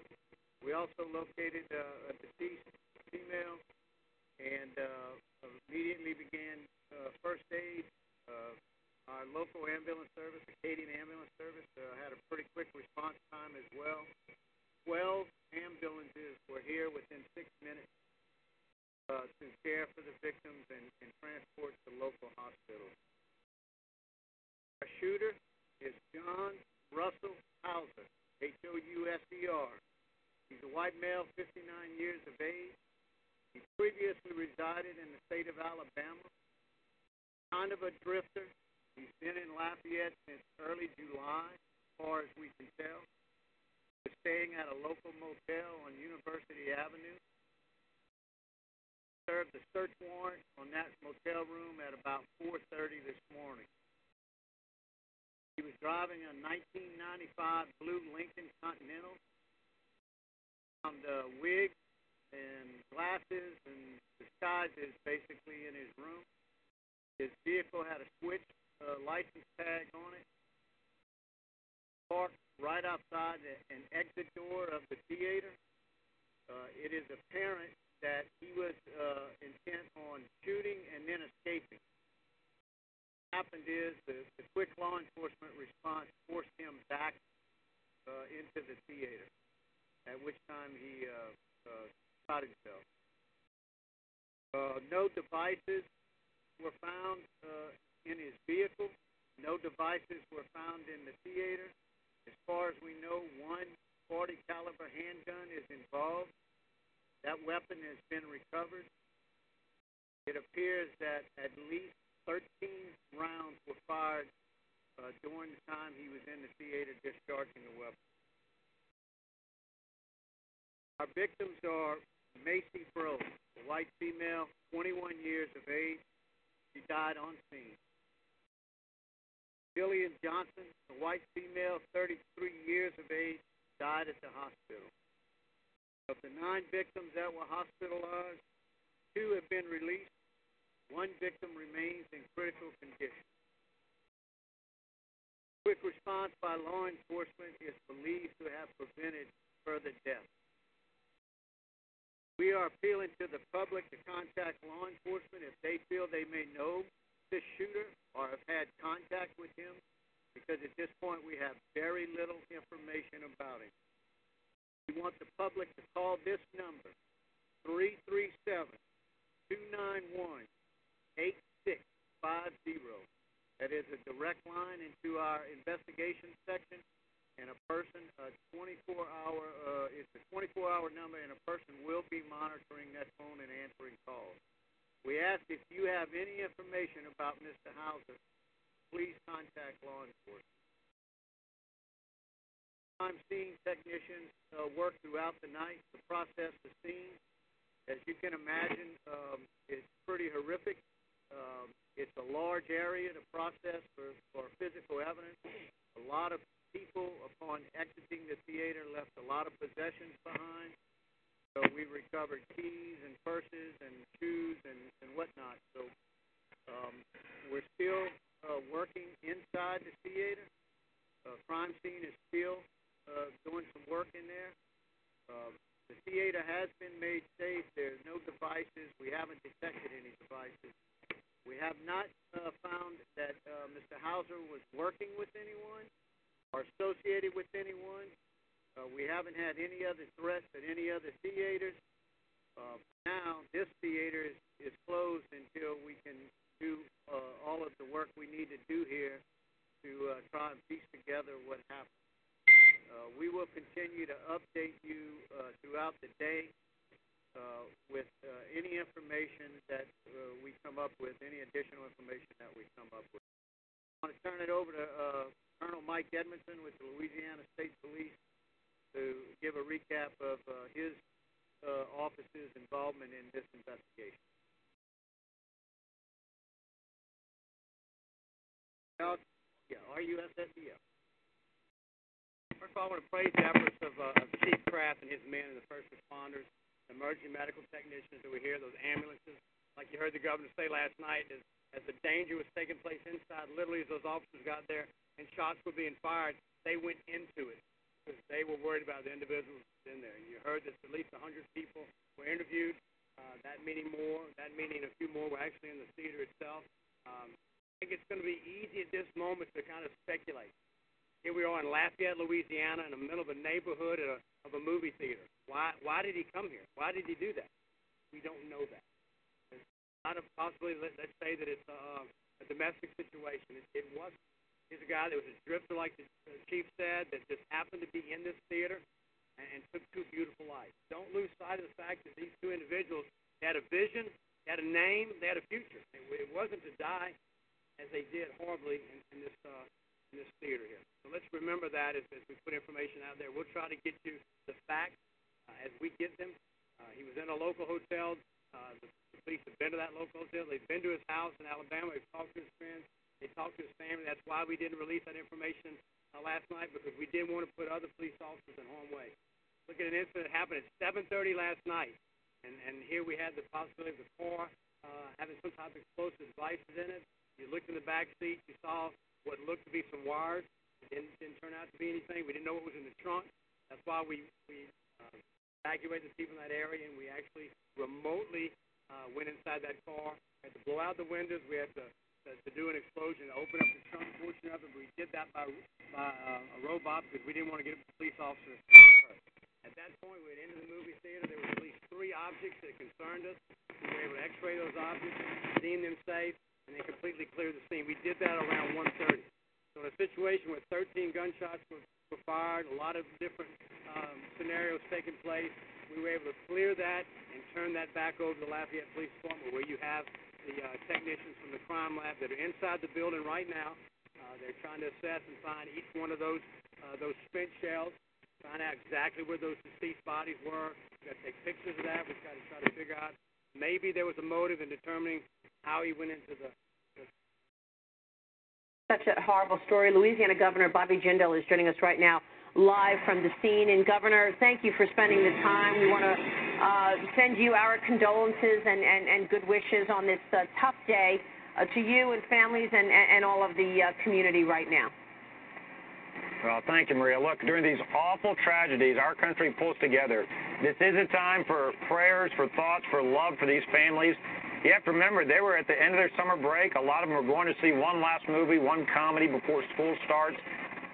We also located uh, a deceased female and uh, immediately began uh, first aid. Uh, our local ambulance service, Acadian Ambulance Service, uh, had a pretty quick response time as well. Twelve ambulances were here within six minutes uh, to care for the victims and, and transport to local hospitals. Our shooter is John Russell Houser, H-O-U-S-E-R. He's a white male, 59 years of age. He previously resided in the state of Alabama. Kind of a drifter. He's been in Lafayette since early July, as far as we can tell. He's staying at a local motel on University Avenue. Served a search warrant on that motel room at about 4:30 this morning. He was driving a 1995 blue Lincoln Continental. Found a wig and glasses and disguises basically in his room. His vehicle had a switch uh, license tag on it. Parked right outside the, an exit door of the theater. Uh, it is apparent that he was uh, intent on shooting and then escaping. What happened is the, the quick law enforcement response forced him back uh, into the theater, at which time he uh, uh, shot himself. Uh, no devices were found uh, in his vehicle. No devices were found in the theater. As far as we know, one 40 caliber handgun is involved. That weapon has been recovered. It appears that at least 13 rounds were fired uh, during the time he was in the theater discharging the weapon. Our victims are Mayci Breaux, a white female, 21 years of age. She died on scene. Jillian Johnson, a white female, 33 years of age, died at the hospital. Of the nine victims that were hospitalized, two have been released. One victim remains in critical condition. Quick response by law enforcement is believed to have prevented further deaths. We are appealing to the public to contact law enforcement if they feel they may know this shooter or have had contact with him, because at this point we have very little information about him. We want the public to call this number, 337 291 8650. That is a direct line into our investigation section, and a person, a 24-hour, uh, it's a 24-hour number, and a person will be monitoring that phone and answering calls. We ask if you have any information about Mr. Houser, please contact law enforcement. Crime scene technicians uh, work throughout the night to process the scene. As you can imagine, um, it's pretty horrific. Um, it's a large area to process for, for physical evidence. A lot of people, upon exiting the theater, left a lot of possessions behind. So we recovered keys and purses and shoes and, and whatnot. So um, we're still uh, working inside the theater. Uh, crime scene is still uh, doing some work in there. Um, the theater has been made safe. There's no devices. We haven't detected any devices. We have not uh, found that uh, Mr. Houser was working with anyone or associated with anyone. Uh, we haven't had any other threats at any other theaters. Uh, now, this theater is, is closed until we can do uh, all of the work we need to do here to uh, try and piece together what happened. Uh, we will continue to update you uh, throughout the day uh, with uh, any information that uh, we come up with, any additional information that we come up with. I want to turn it over to uh, Colonel Mike Edmondson with the Louisiana State Police to give a recap of uh, his uh, office's involvement in this investigation. Yeah, RUSSEL. First of all, I want to praise the efforts of, uh, of Chief Craft and his men and the first responders, emergency medical technicians that were here, those ambulances. Like you heard the governor say last night, as, as the danger was taking place inside, literally as those officers got there and shots were being fired, they went into it because they were worried about the individuals in there. You heard that at least 100 people were interviewed. Uh, that meaning more, that meaning a few more were actually in the theater itself. Um, I think it's going to be easy at this moment to kind of speculate. Here we are in Lafayette, Louisiana, in the middle of a neighborhood of a, of a movie theater. Why? Why did he come here? Why did he do that? We don't know that. It's not a possibility. Let, let's say that it's a, a domestic situation. It, it wasn't. He's a guy that was a drifter, like the chief said, that just happened to be in this theater and, and took two beautiful lives. Don't lose sight of the fact that these two individuals had a vision, had a name, they had a future. It, it wasn't to die as they did horribly in, in this uh, in this theater here. So let's remember that as, as we put information out there. We'll try to get you the facts uh, as we get them. Uh, he was in a local hotel. Uh, the, police have been to that local hotel. They've been to his house in Alabama. They've talked to his friends. They talked to his family. That's why we didn't release that information uh, last night because we didn't want to put other police officers in harm's way. Look at an incident that happened at 7:30 last night, and and here we had the possibility of the car uh, having some type of explosive devices in it. You looked in the back seat, you saw what looked to be some wires. It didn't, didn't turn out to be anything. We didn't know what was in the trunk. That's why we we uh, evacuated people in that area, and we actually remotely uh, went inside that car. We had to blow out the windows. We had to to, to do an explosion, to open up the trunk portion of it. We did that by, by uh, a robot because we didn't want to get a police officer hurt. At that point, we had entered the movie theater. There were at least three objects that concerned us. We were able to X-ray those objects, deem them safe, and then completely clear the scene. We did that around 1:30. So in a situation where 13 gunshots were, were fired, a lot of different um, scenarios taking place, we were able to clear that and turn that back over to the Lafayette Police Department, where you have the uh, technicians from the crime lab that are inside the building right now. Uh, they're trying to assess and find each one of those uh, those spent shells, find out exactly where those deceased bodies were. We've got to take pictures of that. We've got to try to figure out maybe there was a motive in determining how he went into the. Such a horrible story. Louisiana Governor Bobby Jindal is joining us right now live from the scene. And Governor, thank you for spending the time. We want to uh, send you our condolences and, and, and good wishes on this uh, tough day uh, to you and families and, and all of the uh, community right now. Well, thank you, Maria. Look, during these awful tragedies, our country pulls together. This is a time for prayers, for thoughts, for love for these families. You have to remember, they were at the end of their summer break. A lot of them were going to see one last movie, one comedy before school starts.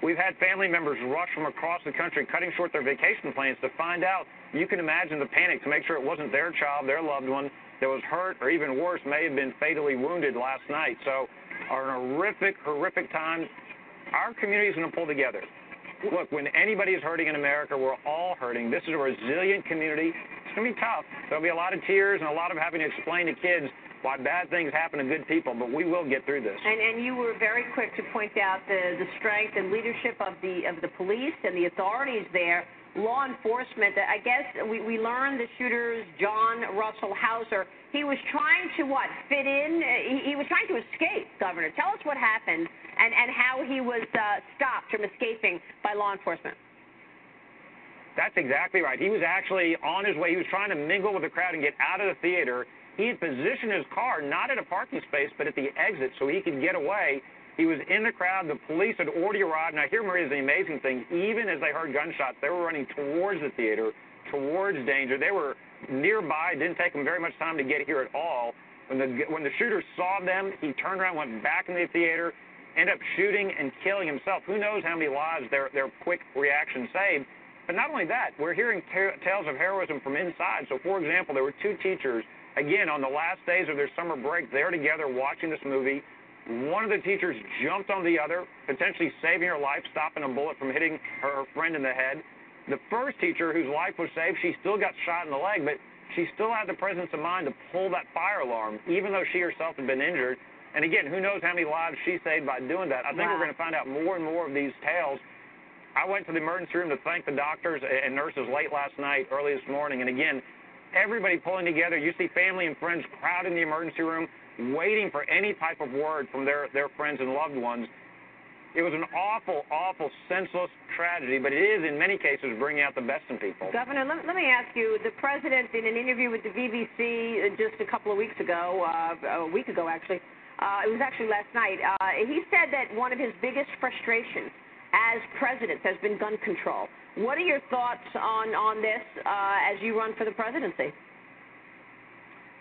We've had family members rush from across the country, cutting short their vacation plans to find out. You can imagine the panic to make sure it wasn't their child, their loved one that was hurt, or even worse, may have been fatally wounded last night. So, are an horrific, horrific time. Our community is going to pull together. Look, when anybody is hurting in America, we're all hurting. This is a resilient community. Going to be tough. There'll be a lot of tears and a lot of having to explain to kids why bad things happen to good people, but we will get through this. And, and you were very quick to point out the, the strength and leadership of the of the police and the authorities there, law enforcement. I guess we, we learned the shooter's John Russell Houser. He was trying to what fit in. He, he was trying to escape. Governor, tell us what happened and and how he was uh, stopped from escaping by law enforcement. That's exactly right. He was actually on his way. He was trying to mingle with the crowd and get out of the theater he had positioned his car not at a parking space, but at the exit so he could get away. He was in the crowd. The police had already arrived. Now, here, Maria, is the amazing thing. Even as they heard gunshots, they were running towards the theater, towards danger. They were nearby. It didn't take them very much time to get here at all. When the when the shooter saw them, he turned around, went back in the theater, ended up shooting and killing himself. Who knows how many lives their their quick reaction saved? But not only that, we're hearing t- tales of heroism from inside. So, for example, there were two teachers Again, on the last days of their summer break, they're together watching this movie. One of the teachers jumped on the other, potentially saving her life, stopping a bullet from hitting her friend in the head. The first teacher, whose life was saved, she still got shot in the leg, but she still had the presence of mind to pull that fire alarm, even though she herself had been injured. And again, who knows how many lives she saved by doing that. I think wow. we're going to find out more and more of these tales. I went to the emergency room to thank the doctors and nurses late last night, early this morning, and again, everybody pulling together. You see family and friends crowding the emergency room, waiting for any type of word from their, their friends and loved ones. it was an awful, awful, senseless tragedy, but it is, in many cases, bringing out the best in people. Governor, let, let me ask you the president, in an interview with the BBC just a couple of weeks ago, uh, a week ago actually, uh, it was actually last night, uh, he said that one of his biggest frustrations as president has been gun control. What are your thoughts on, on this uh, as you run for the presidency?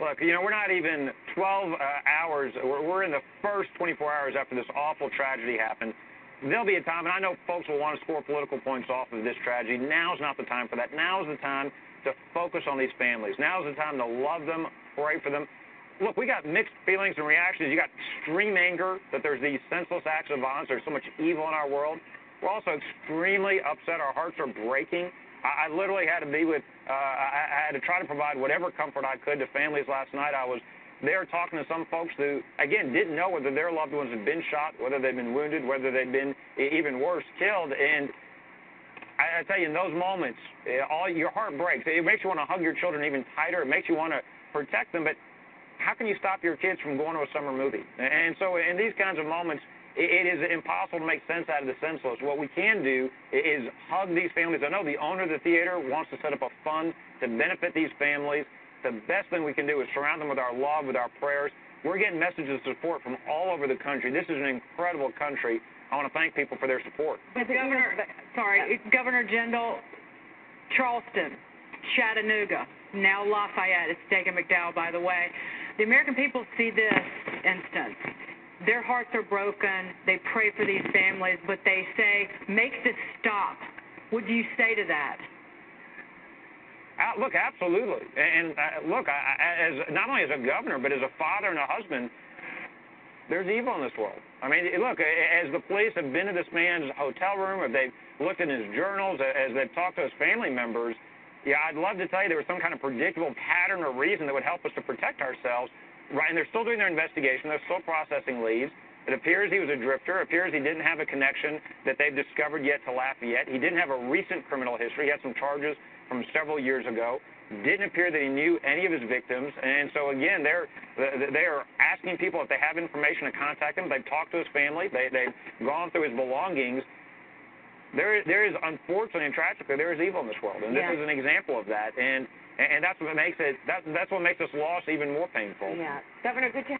Look, you know, we're not even 12 uh, hours, we're, we're in the first 24 hours after this awful tragedy happened. There'll be a time, and I know folks will want to score political points off of this tragedy. Now's not the time for that. Now's the time to focus on these families. Now's the time to love them, pray for them. Look, we got mixed feelings and reactions. You got extreme anger that there's these senseless acts of violence. There's so much evil in our world. We're also extremely upset. Our hearts are breaking I, I literally had to be with, uh, I, I had to try to provide whatever comfort I could to families last night. I was there talking to some folks who, again, didn't know whether their loved ones had been shot, whether they'd been wounded, whether they'd been even worse, killed. And I, I tell you, in those moments, eh, all your heart breaks. It makes you want to hug your children even tighter. It makes you want to protect them. But how can you stop your kids from going to a summer movie? And so, in these kinds of moments, it is impossible to make sense out of the senseless. What we can do is hug these families. I know the owner of the theater wants to set up a fund to benefit these families. The best thing we can do is surround them with our love, with our prayers. We're getting messages of support from all over the country. This is an incredible country. I want to thank people for their support. But Governor, sorry, Governor Jindal, Charleston, Chattanooga, now Lafayette. It's Dagen McDowell, by the way. The American people see this instance their hearts are broken. They pray for these families, but they say, make this stop. What do you say to that? Uh, look, absolutely. And uh, look, I, as not only as a governor, but as a father and a husband, there's evil in this world. I mean, look, as the police have been to this man's hotel room, if they've looked in his journals, as they've talked to his family members, yeah, I'd love to tell you there was some kind of predictable pattern or reason that would help us to protect ourselves. Right, and they're still doing their investigation. They're still processing leads. It appears he was a drifter. It appears he didn't have a connection that they've discovered yet to Lafayette. He didn't have a recent criminal history. He had some charges from several years ago. Didn't appear that he knew any of his victims. And so again, they're they are asking people if they have information to contact him. They've talked to his family. They they've gone through his belongings. There there is unfortunately and tragically there is evil in this world, and this is an example of that. And and that's what makes it that that's what makes this loss even more painful. Yeah. Governor, good to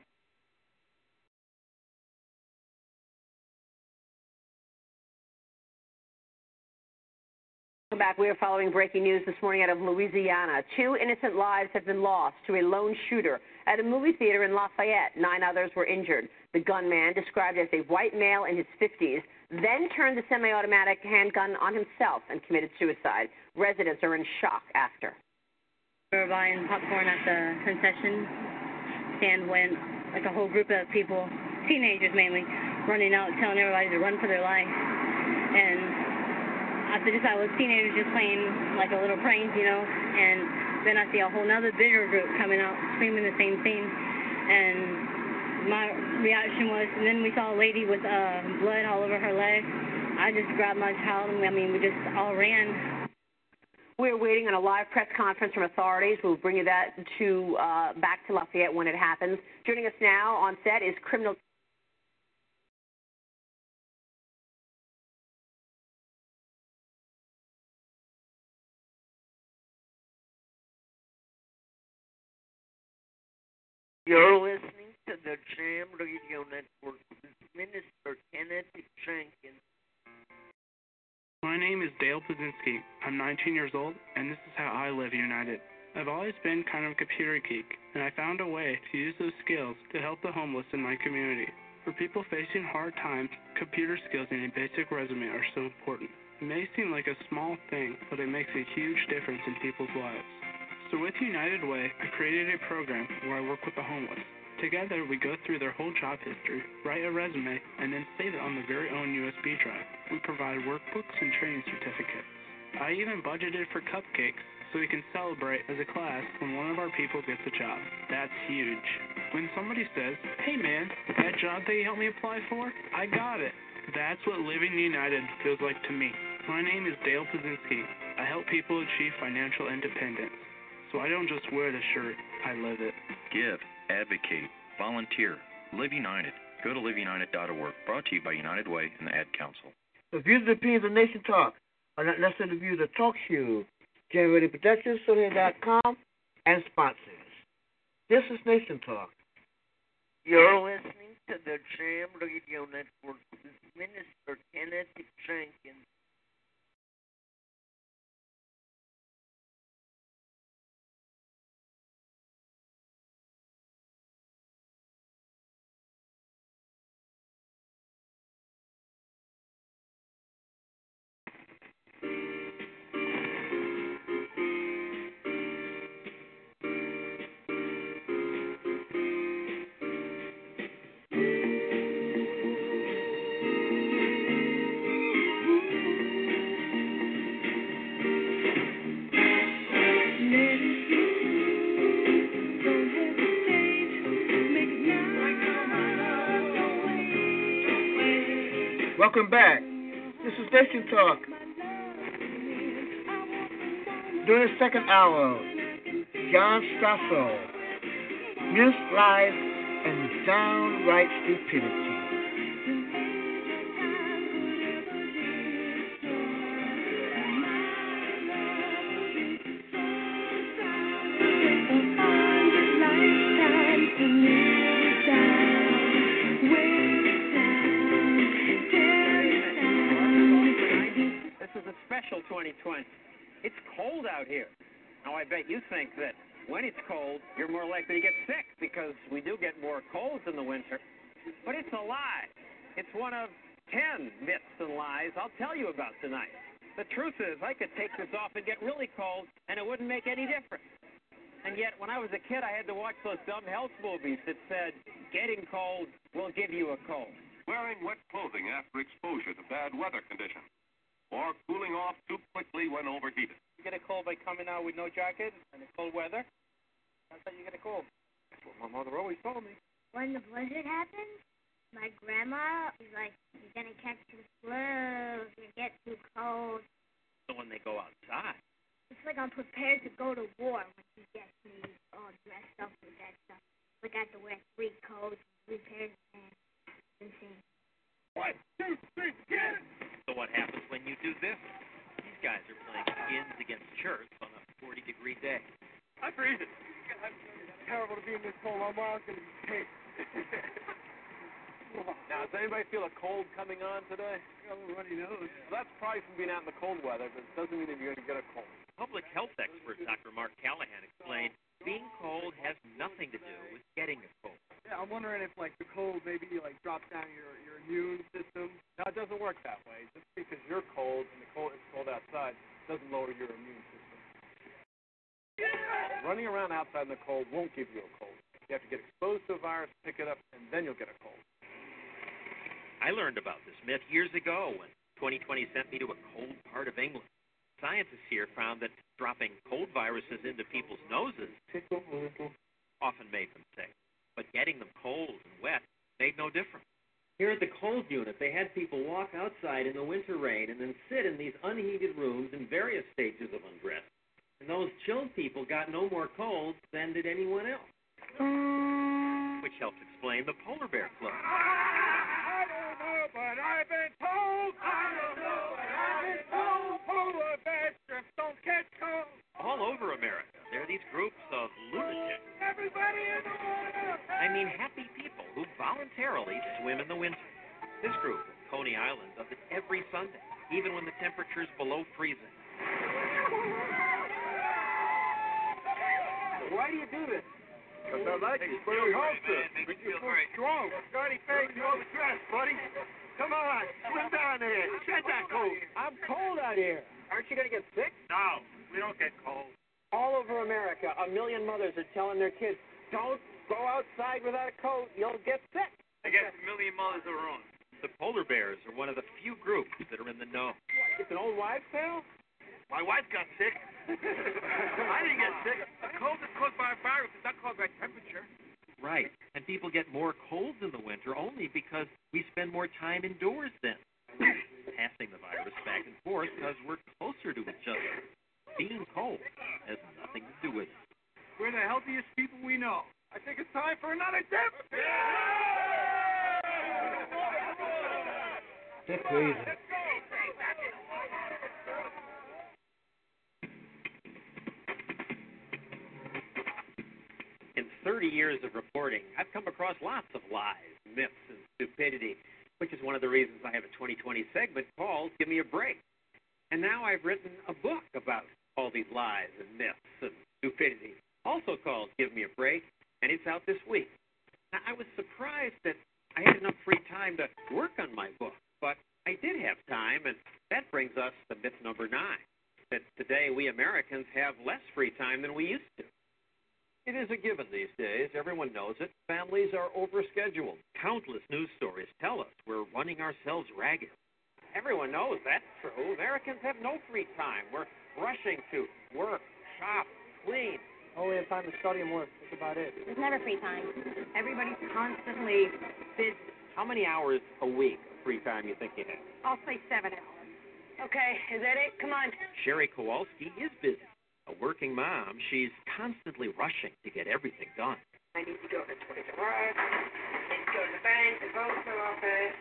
back. We are following breaking news this morning out of Louisiana. Two innocent lives have been lost to a lone shooter at a movie theater in Lafayette. Nine others were injured. The gunman, described as a white male in his 50s, then turned the semi automatic handgun on himself and committed suicide. Residents are in shock after. We were buying popcorn at the concession stand when like a whole group of people, teenagers mainly, running out telling everybody to run for their life. And after this, I was teenagers just playing like a little prank, you know. And then I see a whole nother bigger group coming out screaming the same thing. And my reaction was, and then we saw a lady with uh, blood all over her leg. I just grabbed my child, and I mean, we just all ran. We're waiting on a live press conference from authorities. We'll bring you that to uh, back to Lafayette when it happens. Joining us now on set is criminal. You're listening to the Jam Radio Network with Minister Kenneth Jenkins. My name is Dale Pazinski. I'm 19 years old, and this is how I live united. I've always been kind of a computer geek, and I found a way to use those skills to help the homeless in my community. For people facing hard times, computer skills and a basic resume are so important. It may seem like a small thing, but it makes a huge difference in people's lives. So with United Way, I created a program where I work with the homeless. Together, we go through their whole job history, write a resume, and then save it on their very own USB drive. We provide workbooks and training certificates. I even budgeted for cupcakes so we can celebrate as a class when one of our people gets a job. That's huge. When somebody says, hey man, that job that you helped me apply for, I got it. That's what Living United feels like to me. My name is Dale Pazinski. I help people achieve financial independence. So I don't just wear the shirt, I live it. Give, advocate, volunteer, live united. Go to liveunited.org. Brought to you by United Way and the Ad Council. The views and opinions of Nation Talk are not necessarily the views of Talk Show, Generated Productions, SolarHead.com, and sponsors. This is Nation Talk. You're listening to the Jam Radio Network with Minister Kenneth Jenkins. Welcome back. This is Nation Talk. During the second hour, John Stossel, Myths, Lies and Downright Stupidity. Out here. Now, I bet you think that when it's cold, you're more likely to get sick because we do get more colds in the winter. But it's a lie. It's one of 10 myths and lies I'll tell you about tonight. The truth is, I could take this off and get really cold, and it wouldn't make any difference. And yet, when I was a kid, I had to watch those dumb health movies that said, getting cold will give you a cold. Wearing wet clothing after exposure to bad weather conditions, or cooling off too quickly when overheated. You get a cold by coming out with no jacket and the cold weather. That's how you get a cold. That's what my mother always told me. when the blizzard happens, my grandma is like, you're gonna catch the flu, you get too cold. So when they go outside, It's like I'm prepared to go to war when she gets me all dressed up with that stuff. Like I have to wear three coats, three pairs of pants. Insane. One, two, three, get it! So what happens when you do this? These guys are playing skins against shirts on a 40 degree day. I freeze it. It's terrible to be in this cold. My mom's gonna be pissed. Now, does anybody feel a cold coming on today? Got a runny nose. Well, that's probably from being out in the cold weather, but it doesn't mean that you're going to get a cold. Public health expert Dr. Mark Callahan explained being cold has nothing to do with getting a cold. Yeah, I'm wondering if like the cold maybe like drops down your your immune system. Now, it doesn't work that way. Just because you're cold and the cold it's cold outside doesn't lower your immune system. Running around outside in the cold won't give you a cold. You have to get exposed to a virus, pick it up, and then you'll get a cold. I learned about this myth years ago when 20/20 sent me to a cold part of England. Scientists here found that dropping cold viruses into people's noses often made them sick, but getting them cold and wet made no difference. Here at the cold unit, they had people walk outside in the winter rain and then sit in these unheated rooms in various stages of undress. And those chilled people got no more colds than did anyone else. Which helps explain the polar bear club. I don't know, but I've been told. I bears just don't catch cold. All over America, there are these groups of lunatics. Everybody in the water. I mean, happy people who voluntarily swim in the winter. This group from Coney Island does it every Sunday, even when the temperature's below freezing. Why do you do this? Because I like you. Very hopeful. Make you feel strong. Scotty face, you overdressed, buddy. Come on, swim down there. Shed that coat. I'm cold out here. Aren't you gonna get sick? No, we don't get cold. All over America, a million mothers are telling their kids, don't go outside without a coat, you'll get sick. I guess a million mothers are wrong. The polar bears are one of the few groups that are in the know. It's an old wives' tale? My wife got sick. I didn't get sick. A cold is caused by a virus. It's not caused by temperature. Right. And people get more colds in the winter only because we spend more time indoors then. Passing the virus back and forth because we're closer to each other. Being cold has nothing to do with it. We're the healthiest people we know. I think it's time for another dip. They're crazy. In 30 years of reporting, I've come across lots of lies, myths, and stupidity, which is one of the reasons I have a 20/20 segment called Give Me a Break. And now I've written a book about all these lies and myths and stupidity, also called Give Me a Break, and it's out this week. Now, I was surprised that I had enough free time to work on my book, but I did have time, and that brings us to myth number nine that today we Americans have less free time than we used to. It is a given these days. Everyone knows it. Families are overscheduled. Countless news stories tell us we're running ourselves ragged. Everyone knows that's true. Americans have no free time. We're rushing to work, shop, clean. Oh, Only have time to study and work. That's about it. There's never free time. Everybody's constantly busy. How many hours a week of free time you think you have? I'll say seven hours. Okay, is that it? Come on. Sherry Kowalski is busy. A working mom, she's constantly rushing to get everything done. I need to go to Toys R Us. I need to go to the bank, the post office.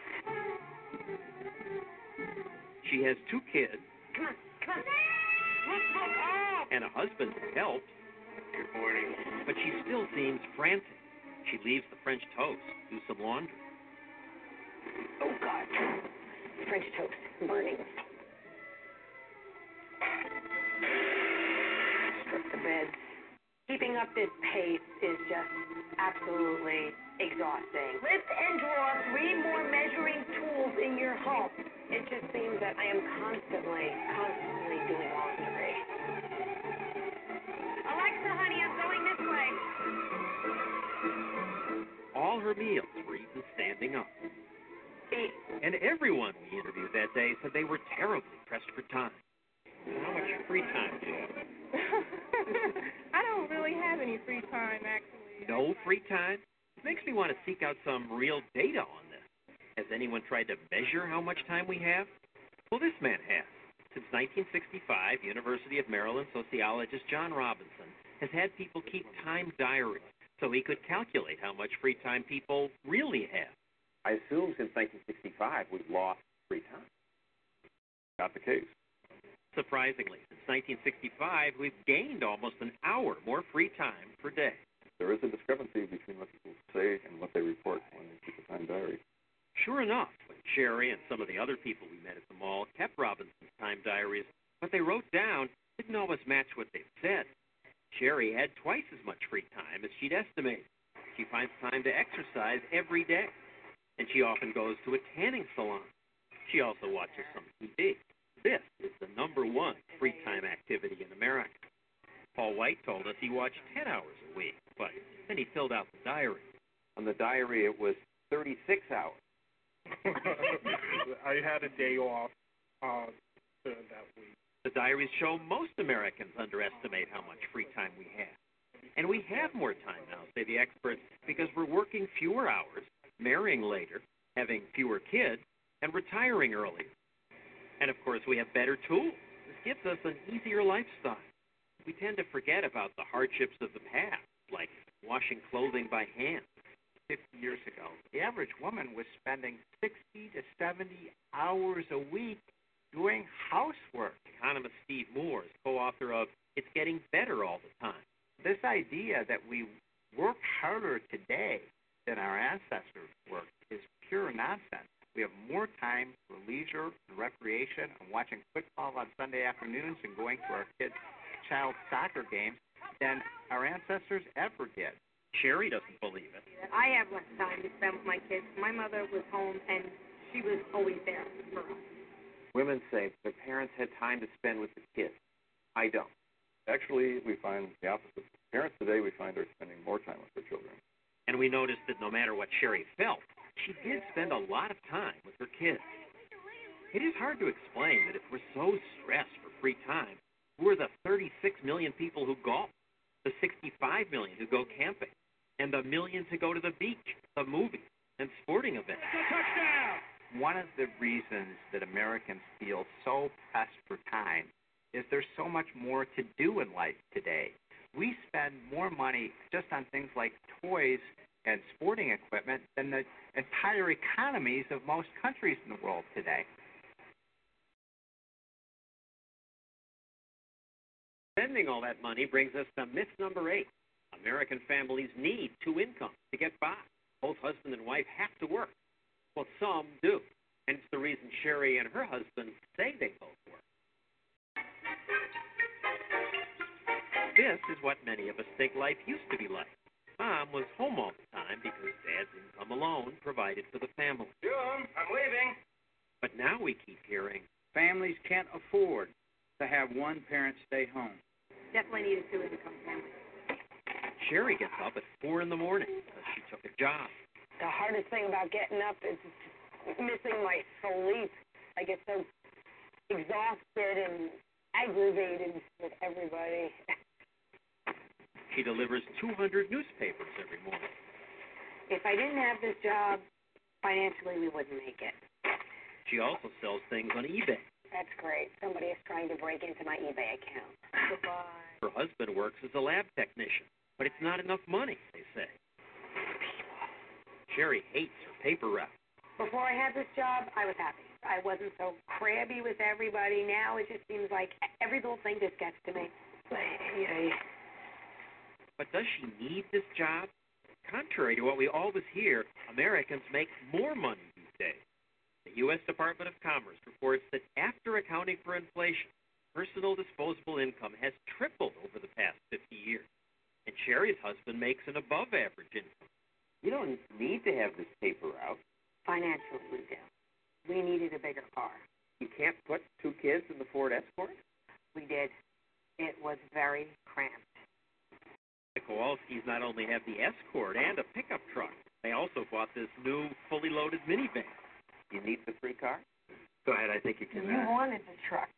She has two kids Come on, come on. Look, oh! and a husband who helps. Good morning. But she still seems frantic. She leaves the French toast, do some laundry. Oh, God. French toast, burning. Strip the beds. Keeping up this pace is just absolutely exhausting. Lift and draw three more measuring tools in your home. It just seems that I am constantly, constantly doing laundry. Alexa, honey, I'm going this way. All her meals were eaten standing up. And everyone we interviewed that day said they were terribly pressed for time. How much free time do you have? I don't really have any free time, actually. No free time? Makes me want to seek out some real data on this. Has anyone tried to measure how much time we have? Well, this man has. Since 1965, University of Maryland sociologist John Robinson has had people keep time diaries so he could calculate how much free time people really have. I assume since 1965 we've lost free time. Not the case. Surprisingly, since 1965, we've gained almost an hour more free time per day. There is a discrepancy between what people say and what they report when they keep a time diary. Sure enough, when Sherry and some of the other people we met at the mall kept Robinson's time diaries, what they wrote down didn't always match what they said. Sherry had twice as much free time as she'd estimated. She finds time to exercise every day, and she often goes to a tanning salon. She also watches some TV. This is the number one free time activity in America. Paul White told us he watched 10 hours a week, but then he filled out the diary. On the diary, it was 36 hours. I had a day off uh, that week. The diaries show most Americans underestimate how much free time we have. And we have more time now, say the experts, because we're working fewer hours, marrying later, having fewer kids, and retiring earlier. We have better tools. This gives us an easier lifestyle. We tend to forget about the hardships of the past, like washing clothing by hand. 50 years ago, the average woman was spending 60 to 70 hours a week doing housework. Economist Steve Moore is co-author of It's Getting Better All the Time. This idea that we work harder today than our ancestors worked is pure nonsense. We have more time for leisure and recreation and watching football on Sunday afternoons and going to our kids' child soccer games than our ancestors ever did. Sherry doesn't believe it. I have less time to spend with my kids. My mother was home, and she was always there for us. Women say their parents had time to spend with the kids. I don't. Actually, we find the opposite. Parents today, we find, are spending more time with their children. And we noticed that no matter what Sherry felt, she did spend a lot of time with her kids. It is hard to explain that if we're so stressed for free time, who are the 36 million people who golf, the 65 million who go camping, and the millions who go to the beach, the movies, and sporting events? One of the reasons that Americans feel so pressed for time is there's so much more to do in life today. We spend more money just on things like toys and sporting equipment than the entire economies of most countries in the world today. Spending all that money brings us to myth number eight. American families need two incomes to get by. Both husband and wife have to work. Well, some do. And it's the reason Sherry and her husband say they both work. This is what many of us think life used to be like. Mom was home all the time because Dad's income alone provided for the family. June, I'm leaving. But now we keep hearing, Families can't afford to have one parent stay home. Definitely need a two-income family. Sherry gets up at 4 in the morning because she took a job. The hardest thing about getting up is missing my sleep. I get so exhausted and aggravated with everybody. She delivers 200 newspapers every morning. If I didn't have this job, financially we wouldn't make it. She also sells things on eBay. That's great. Somebody is trying to break into my eBay account. Goodbye. Her husband works as a lab technician, but it's not enough money, they say. Sherry hates her paper route. Before I had this job, I was happy. I wasn't so crabby with everybody. Now it just seems like every little thing just gets to me. But does she need this job? Contrary to what we always hear, Americans make more money these days. The U.S. Department of Commerce reports that after accounting for inflation, personal disposable income has tripled over the past 50 years. And Sherry's husband makes an above average income. You don't need to have this paper out. Financially, we do. We needed a bigger car. You can't put two kids in the Ford Escort? We did. It was very cramped. The Kowalskis not only have the Escort and a pickup truck, they also bought this new, fully loaded minivan. You need the free car? Go ahead, I think you can. You uh, wanted the truck.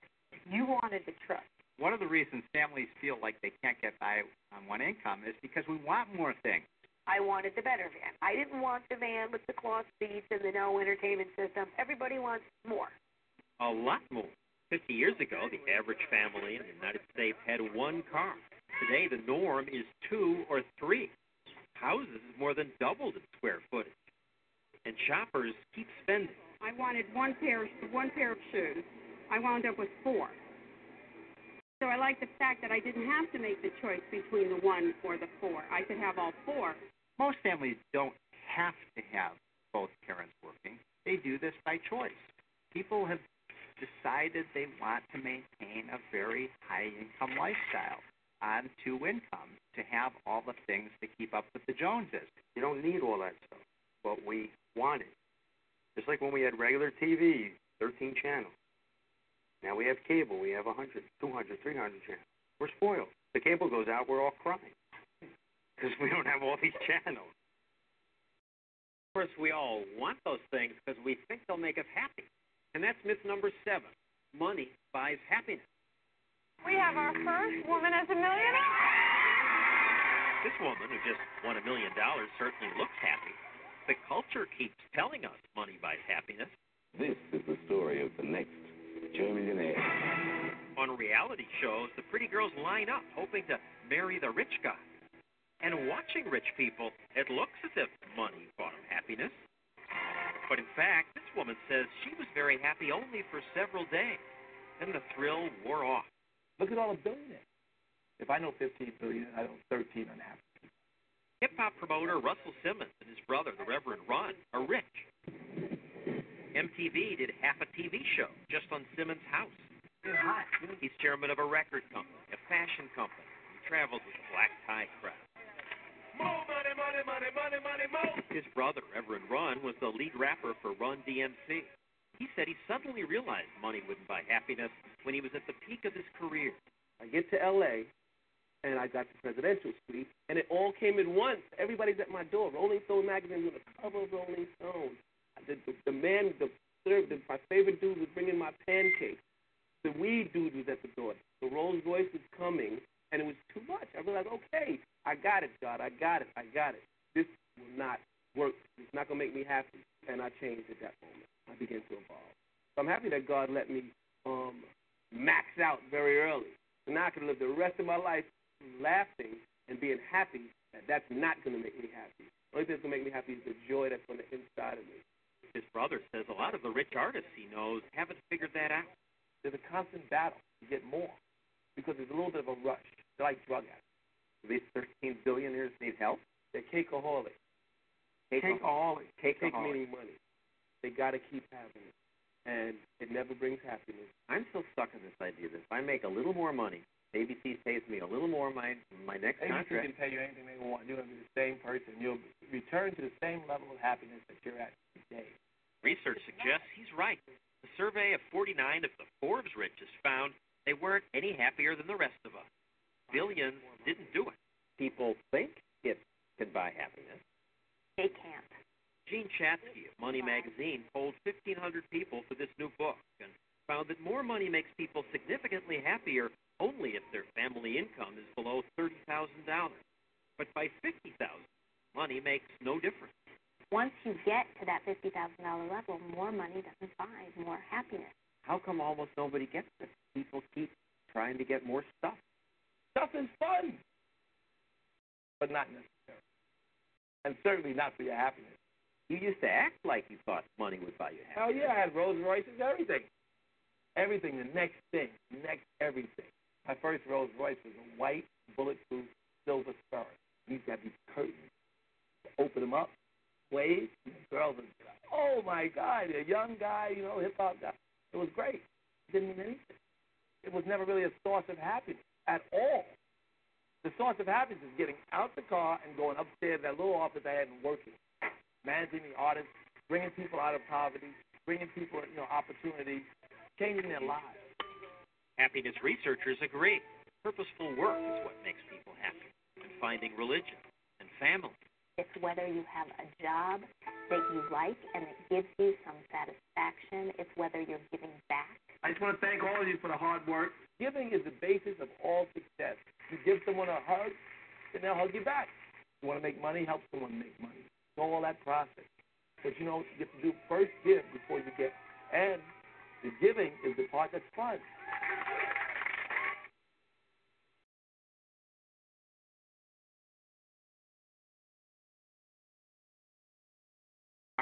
You wanted the truck. One of the reasons families feel like they can't get by on one income is because we want more things. I wanted the better van. I didn't want the van with the cloth seats and the no entertainment system. Everybody wants more. A lot more. 50 years ago, the average family in the United States had one car. Today, the norm is two or three. Houses more than doubled in square footage. And shoppers keep spending. I wanted one pair, one pair of shoes. I wound up with four. So I like the fact that I didn't have to make the choice between the one or the four. I could have all four. Most families don't have to have both parents working. They do this by choice. People have decided they want to maintain a very high income lifestyle on two incomes to have all the things to keep up with the Joneses. You don't need all that stuff. But we want it. Just like when we had regular TV, 13 channels. Now we have cable. We have 100, 200, 300 channels. We're spoiled. The cable goes out, we're all crying because we don't have all these channels. Of course, we all want those things because we think they'll make us happy. And that's myth number seven money buys happiness. We have our first woman as a millionaire. This woman, who just won a million dollars, certainly looks happy. The culture keeps telling us money buys happiness. This is the story of the next millionaire. On reality shows, the pretty girls line up hoping to marry the rich guy. And watching rich people, it looks as if money bought them happiness. But in fact, this woman says she was very happy only for several days. Then the thrill wore off. Look at all the billionaires. If I know 15 billion, I know 13 and a half. Hip hop promoter Russell Simmons and his brother, the Reverend Run, are rich. MTV did half a TV show just on Simmons' house. He's chairman of a record company, a fashion company. He travels with a black tie crowd. More money, money, money, money, money. His brother, Reverend Run, was the lead rapper for Run DMC. He said he suddenly realized money wouldn't buy happiness when he was at the peak of his career. I get to L.A. and I got the presidential suite, and it all came at once. Everybody's at my door. Rolling Stone magazine with a cover of Rolling Stone. The, the, the man, the, the my favorite dude was bringing my pancakes. The weed dude was at the door. The Rolls Royce was coming, and it was too much. I realized, okay, I got it, God. I got it. I got it. This will not work. It's not to make me happy. And I changed at that moment. I began to evolve. So I'm happy that God let me um, max out very early. So now I can live the rest of my life laughing and being happy that that's not going to make me happy. only thing that's gonna make me happy is the joy that's on the inside of me. His brother says a lot of the rich artists he knows haven't figured that out. There's a constant battle to get more because there's a little bit of a rush. They're like drug addicts. These 13 billionaires need help. They're cakeaholics. Cakeaholic. Cake Cakeaholic. meaning money. They gotta keep having it, and it never brings happiness. I'm still stuck in this idea that if I make a little more money, ABC pays me a little more my my next ABC contract. can pay you anything they want. You're gonna be the same person. You'll return to the same level of happiness that you're at today. Research suggests he's right. A survey of 49 of the Forbes richest found they weren't any happier than the rest of us. Billions didn't do it. People think it can buy happiness. They can't. Jean Chatzky of Money Magazine polled 1,500 people for this new book and found that more money makes people significantly happier only if their family income is below $30,000. But by 50000 money makes no difference. Once you get to that $50,000 level, more money doesn't buy more happiness. How come almost nobody gets this? People keep trying to get more stuff. Stuff is fun, but not necessary, and certainly not for your happiness. You used to act like you thought money would buy you oh, happiness. Hell yeah, I had Rolls Royces, everything. Everything, the next thing, next everything. My first Rolls Royce was a white, bulletproof, silver used to have these curtains. Open them up, wave, and the girls would like, oh my God, a young guy, you know, hip hop guy. It was great. It didn't mean anything. It was never really a source of happiness at all. The source of happiness is getting out the car and going upstairs to that little office I had and working, managing the artists, bringing people out of poverty, bringing people, you know, opportunities, changing their lives. Happiness researchers agree. Purposeful work is what makes people happy, and finding religion and family. It's whether you have a job that you like and it gives you some satisfaction. It's whether you're giving back. I just want to thank all of you for the hard work. Giving is the basis of all success. You give someone a hug, and they'll hug you back. You want to make money, help someone make money. Go all that process. But you know, you have to do first give before you get. And the giving is the part that's fun.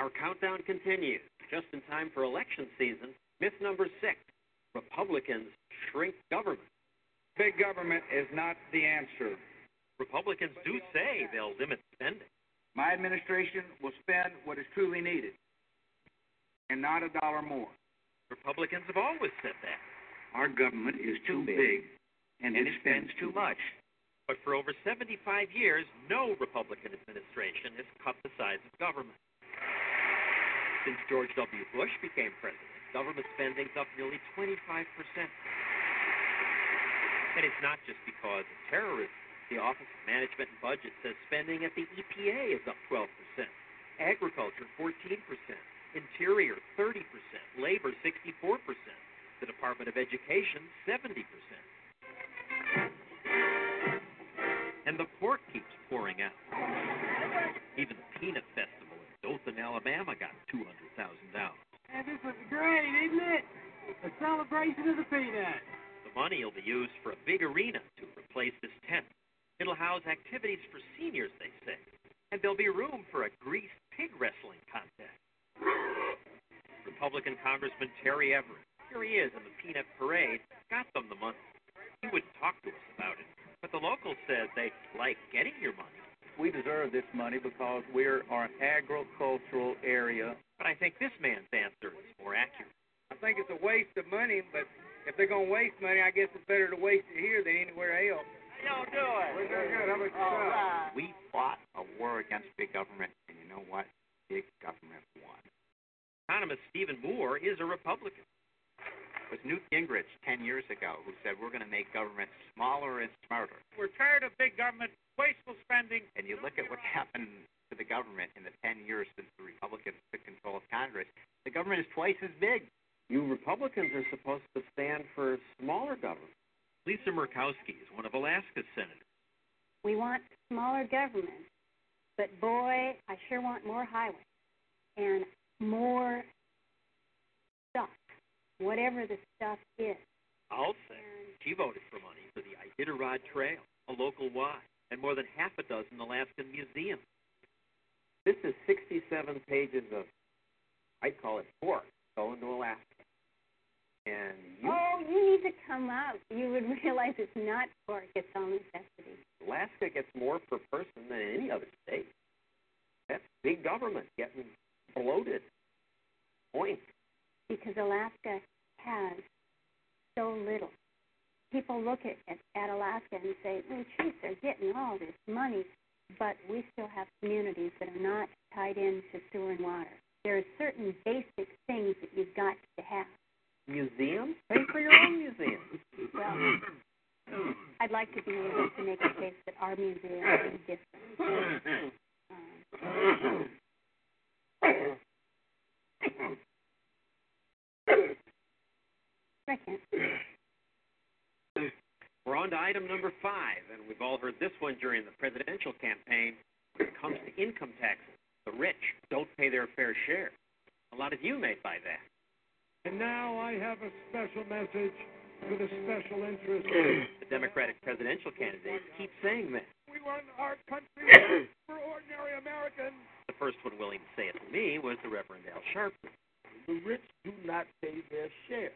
Our countdown continues. Just in time for election season, myth number six Republicans shrink government. Big government is not the answer. Republicans do say they'll limit spending. My administration will spend what is truly needed and not a dollar more. Republicans have always said that. Our government is too big and it spends too much. But for over 75 years, no Republican administration has cut the size of government. Since George W. Bush became president, government spending's up nearly 25%. And it's not just because of terrorism. The Office of Management and Budget says spending at the EPA is up 12%, agriculture 14%, interior 30%, labor 64%, the Department of Education 70%. And the pork keeps pouring out. Even the peanut festival Dothan, Alabama got $200,000. And this was great, isn't it? A celebration of the peanut. The money will be used for a big arena to replace this tent. It'll house activities for seniors, they say. And there'll be room for a greased pig wrestling contest. Republican Congressman Terry Everett, here he is in the peanut parade, got them the money. He wouldn't talk to us about it, but the locals said they like getting your money. We deserve this money because we're an agricultural area. But I think this man's answer is more accurate. I think it's a waste of money, but if they're going to waste money, I guess it's better to waste it here than anywhere else. Y'all doing? We're doing good. How about yourself? We fought a war against big government, and you know what? Big government won. Economist Stephen Moore is a Republican. It was Newt Gingrich 10 years ago who said we're going to make government smaller and smarter. We're tired of big government, wasteful spending. And you look at what happened to the government in the 10 years since the Republicans took control of Congress, the government is twice as big. You Republicans are supposed to stand for smaller government. Lisa Murkowski is one of Alaska's senators. We want smaller government, but boy, I sure want more highways and more stuff, whatever the stuff is. I'll say she voted for money for the Iditarod Trail, a local Y, and more than half a dozen Alaskan museums. This is 67 pages of, I'd call it pork, going to Alaska. And you, Oh, you need to come up. You would realize it's not pork, it's all necessity. Alaska gets more per person than any other state. That's big government getting bloated. Point. Because Alaska has so little. People look at, at, at Alaska and say, oh, geez, they're getting all this money. But we still have communities that are not tied into sewer and water. There are certain basic things that you've got to have. Museums? Pay for your own museum. Well, I'd like to be able to make a case that our museum is different. Um, second, We're on to item number five, and we've all heard this one during the presidential campaign. When it comes to income taxes, the rich don't pay their fair share. A lot of you may buy that. And now I have a special message for the special interest. The Democratic presidential candidates keep saying that. we want our country for ordinary Americans. The first one willing to say it to me was the Reverend Al Sharpton. The rich do not pay their share.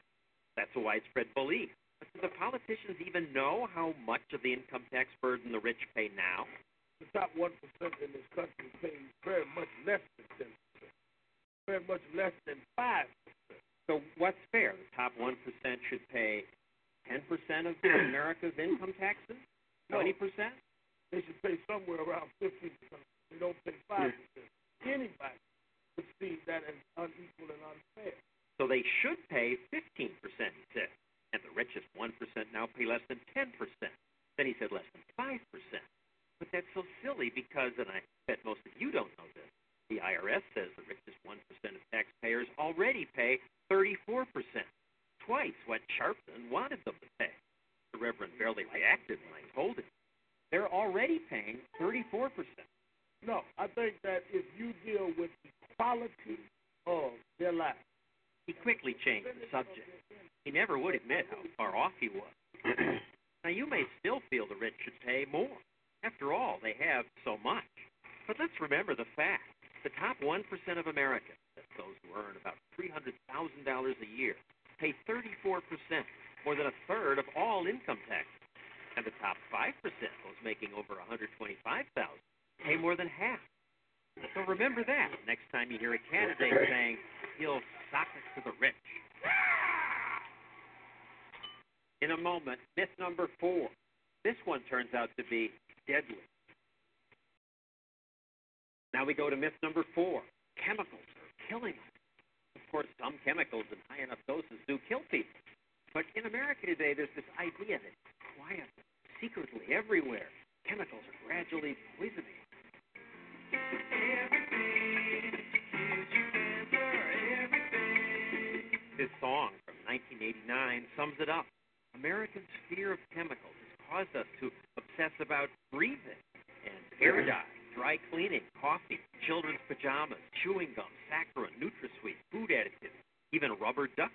That's a widespread belief. Do the politicians even know how much of the income tax burden the rich pay now? The top one percent in this country pays very much less than ten percent. Very much less than five percent. So what's fair? The top 1% should pay 10% of America's income taxes? 20%? They should pay somewhere around fifteen percent. They don't pay five hmm. percent. Anybody would see that as unequal and unfair. So they should pay 15%, he said. And the richest 1% now pay less than 10%. Then he said less than 5%. But that's so silly because, and I bet most of you don't know this, the IRS says the richest 1% of taxpayers already pay 34%, twice what Sharpton wanted them to pay. The Reverend barely reacted when I told him. They're already paying 34%. No, I think that if you deal with the quality of their life, He quickly changed the subject. He never would admit how far off he was. now, you may still feel the rich should pay more. After all, they have so much. But let's remember the fact. The top 1% of Americans, that's those who earn about $300,000 a year, pay 34%, more than a third of all income taxes. And the top 5%, those making over 125,000, pay more than half. So remember that next time you hear a candidate saying, he'll sock it to the rich. In a moment, myth number four. This one turns out to be deadly. Now we go to myth number four. Chemicals are killing us. Of course, some chemicals in high enough doses do kill people. But in America today, there's this idea that quietly, secretly, everywhere, chemicals are gradually poisoning. This song from 1989 sums it up. Americans' fear of chemicals has caused us to obsess about breathing and air dye, dry cleaning, coffee, children's pajamas, chewing gum, saccharin, NutraSweet, food additives, even rubber duck.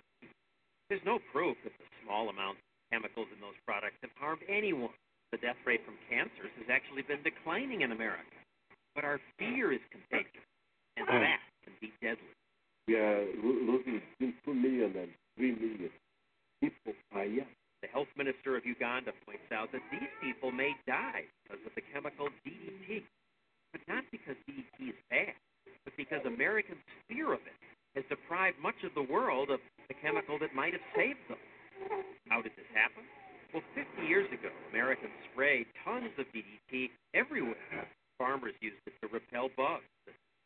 There's no proof that the small amounts of chemicals in those products have harmed anyone. The death rate from cancers has actually been declining in America. But our fear is contagious, and hmm. that can be deadly. We are losing between 2 million and 3 million people per year. The health minister of Uganda points out that these people may die because of the chemical DDT, but not because DDT is bad, but because Americans' fear of it has deprived much of the world of the chemical that might have saved them. How did this happen? Well, 50 years ago, Americans sprayed tons of DDT everywhere. Farmers used it to repel bugs,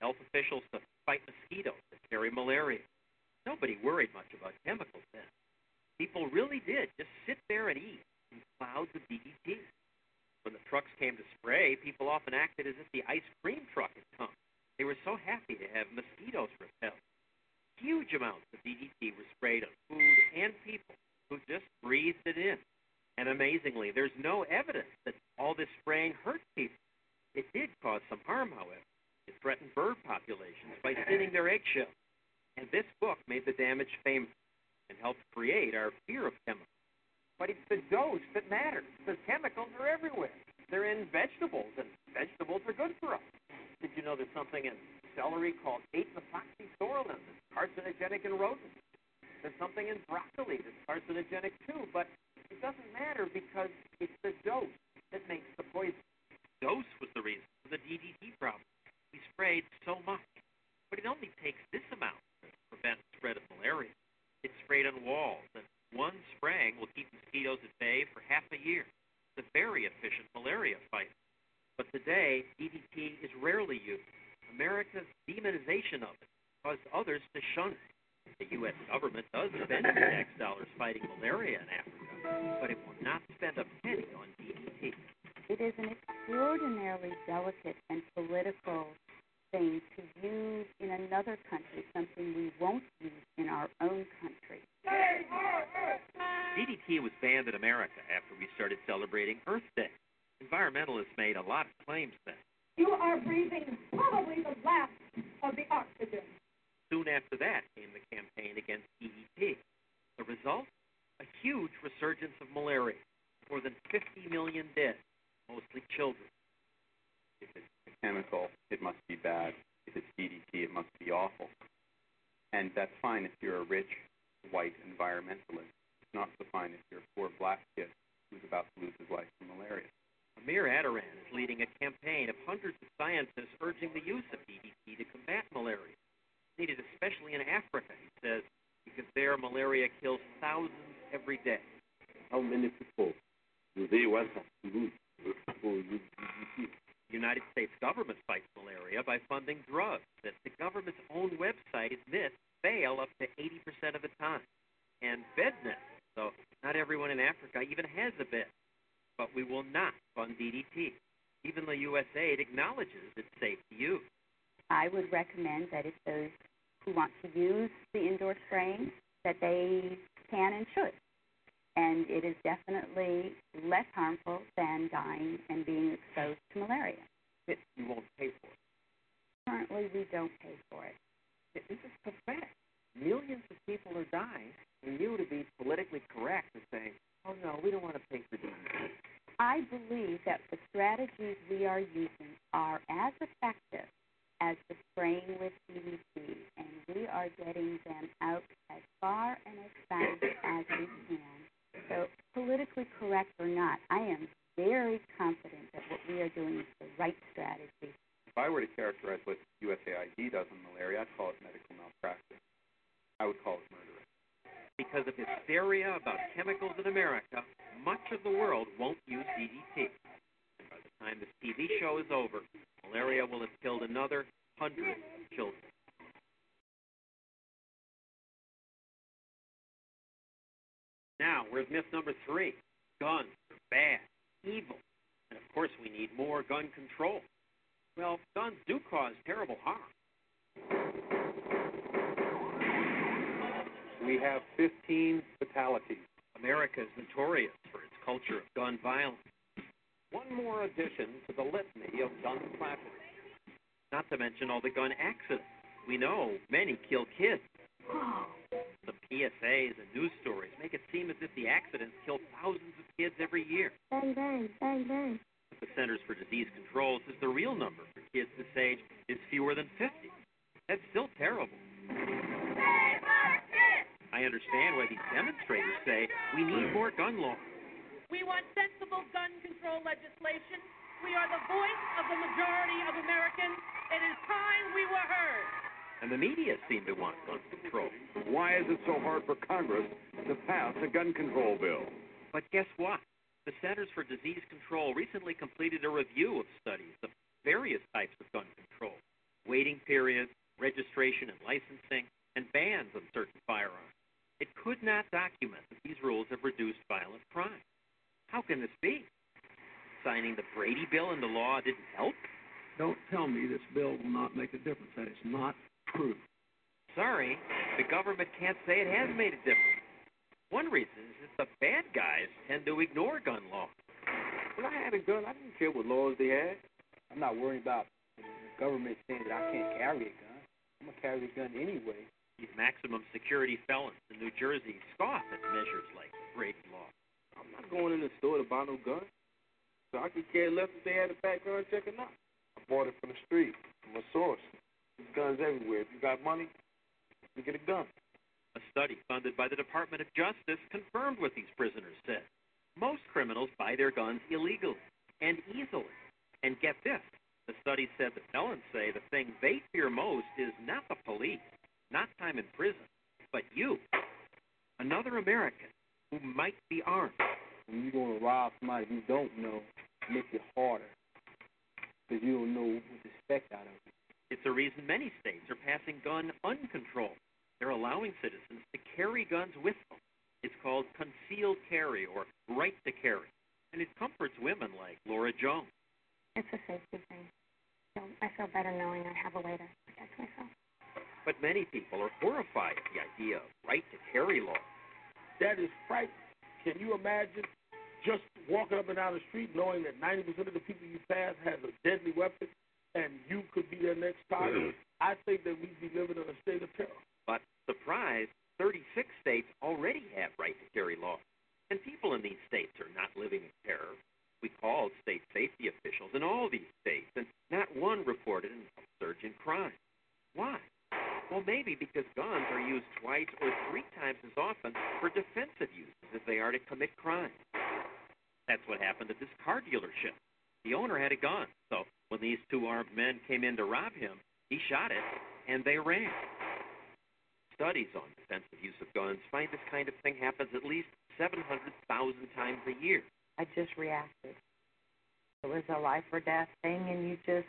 health officials to fight mosquitoes that carry malaria. Nobody worried much about chemicals then. People really did just sit there and eat in clouds of DDT. When the trucks came to spray, people often acted as if the ice cream truck had come. They were so happy to have mosquitoes repelled. Huge amounts of DDT were sprayed on food and people who just breathed it in. And amazingly, there's no evidence that all this spraying hurt people. It did cause some harm, however. It threatened bird populations by thinning their eggshells. And this book made the damage famous and helped create our fear of chemicals. But it's the dose that matters. The chemicals are everywhere. They're in vegetables, and vegetables are good for us. Did you know that something in celery called 8-methoxypsoralen that's carcinogenic in rodents. There's something in broccoli that's carcinogenic too, but it doesn't matter because it's the dose that makes the poison. Dose was the reason for the DDT problem. We sprayed so much, but it only takes this amount to prevent spread of malaria. It's sprayed on walls, and one spraying will keep mosquitoes at bay for half a year. It's a very efficient malaria fight. But today, DDT is rarely used. America's demonization of it caused others to shun it. The U.S. government does spend tax dollars fighting malaria in Africa, but it will not spend a penny on DDT. It is an extraordinarily delicate and political thing to use in another country, something we won't use in our own country. DDT was banned in America after we started celebrating Earth Day. Environmentalists made a lot of claims then. You are breathing probably the last of the oxygen. Soon after that came the campaign against DDT. The result? A huge resurgence of malaria. More than 50 million dead, mostly children. If it's a chemical, it must be bad. If it's DDT, it must be awful. And that's fine if you're a rich, white environmentalist. It's not so fine if you're a poor black kid who's about to lose his life from malaria. Amir Attaran is leading a campaign of hundreds of scientists urging the use of DDT to combat malaria. Needed especially in Africa, he says, because there malaria kills thousands every day. How many people do they want us to lose for DDT? The United States government fights malaria by funding drugs that the government's own website admits fail up to 80% of the time. And bed nets, so not everyone in Africa even has a bed. But we will not fund DDT. Even the USAID acknowledges it's safe to use. I would recommend that if those who want to use the indoor spraying, that they can and should. And it is definitely less harmful than dying and being exposed to malaria. That you won't pay for it. Currently, we don't pay for it. This is pathetic. Millions of people are dying, and you to be politically correct and saying, oh no, we don't want to pay for DDT. I believe that the strategies we are using are as effective as the spraying with DDT, and we are getting them out as far and as fast as we can. So, politically correct or not, I am very confident that what we are doing is the right strategy. If I were to characterize what USAID does on malaria, I'd call it medical malpractice. I would call it murder. Because of hysteria about chemicals in America, much of the world won't use DDT. And by the time this TV show is over, malaria will have killed another hundred where's myth number three? Guns are bad, evil, and of course we need more gun control. Well, guns do cause terrible harm. We have 15 fatalities. America is notorious for its culture of gun violence. One more addition to the litany of gun tragedy. Not to mention all the gun accidents. We know many kill kids. The PSAs and news stories make it seem as if the accidents kill thousands of kids every year. Bang, bang, bang, bang. But the Centers for Disease Control says the real number for kids this age is fewer than 50. That's still terrible. I understand why these demonstrators say we need more gun laws. We want sensible gun control legislation. We are the voice of the majority of Americans. It is time we were heard. And the media seem to want gun control. Why is it so hard for Congress to pass a gun control bill? But guess what? The Centers for Disease Control recently completed a review of studies of various types of gun control waiting periods, registration and licensing, and bans on certain firearms. It could not document that these rules have reduced violent crime. How can this be? Signing the Brady Bill into law didn't help? Don't tell me this bill will not make a difference. That is not true. Sorry, the government can't say it has made a difference. One reason is that the bad guys tend to ignore gun law. When I had a gun, I didn't care what laws they had. I'm not worried about the government saying that I can't carry a gun. I'm gonna carry a gun anyway. These maximum security felons in New Jersey scoff at measures like Brady law. I'm not going in the store to buy no gun. So I could care less if they had a background check or not. I bought it from the street. from a source. There's guns everywhere. If you got money, you get a gun. A study funded by the Department of Justice confirmed what these prisoners said. Most criminals buy their guns illegally and easily. And get this the study said that felons say the thing they fear most is not the police, not time in prison, but you, another American who might be armed. When you're going to rob somebody you don't know, it makes it harder because you don't know what to expect out of it. It's a reason many states are passing gun uncontrol. They're allowing citizens to carry guns with them. It's called concealed carry or right to carry, and it comforts women like Laura Jones. It's a safety thing. I feel better knowing I have a way to protect myself. But many people are horrified at the idea of right to carry law. That is frightening. Can you imagine just walking up and down the street knowing that 90% of the people you pass has a deadly weapon and you could be their next target? Mm-hmm. I think that we'd be living in a state of terror. Surprise, 36 states already have right to carry laws. And people in these states are not living in terror. We called state safety officials in all these states, and not one reported an upsurge in crime. Why? Well, maybe because guns are used twice or three times as often for defensive uses as they are to commit crime. That's what happened at this car dealership. The owner had a gun, so when these two armed men came in to rob him, he shot it, and they ran. Studies on defensive use of guns find this kind of thing happens at least 700,000 times a year. I just reacted. It was a life or death thing, and you just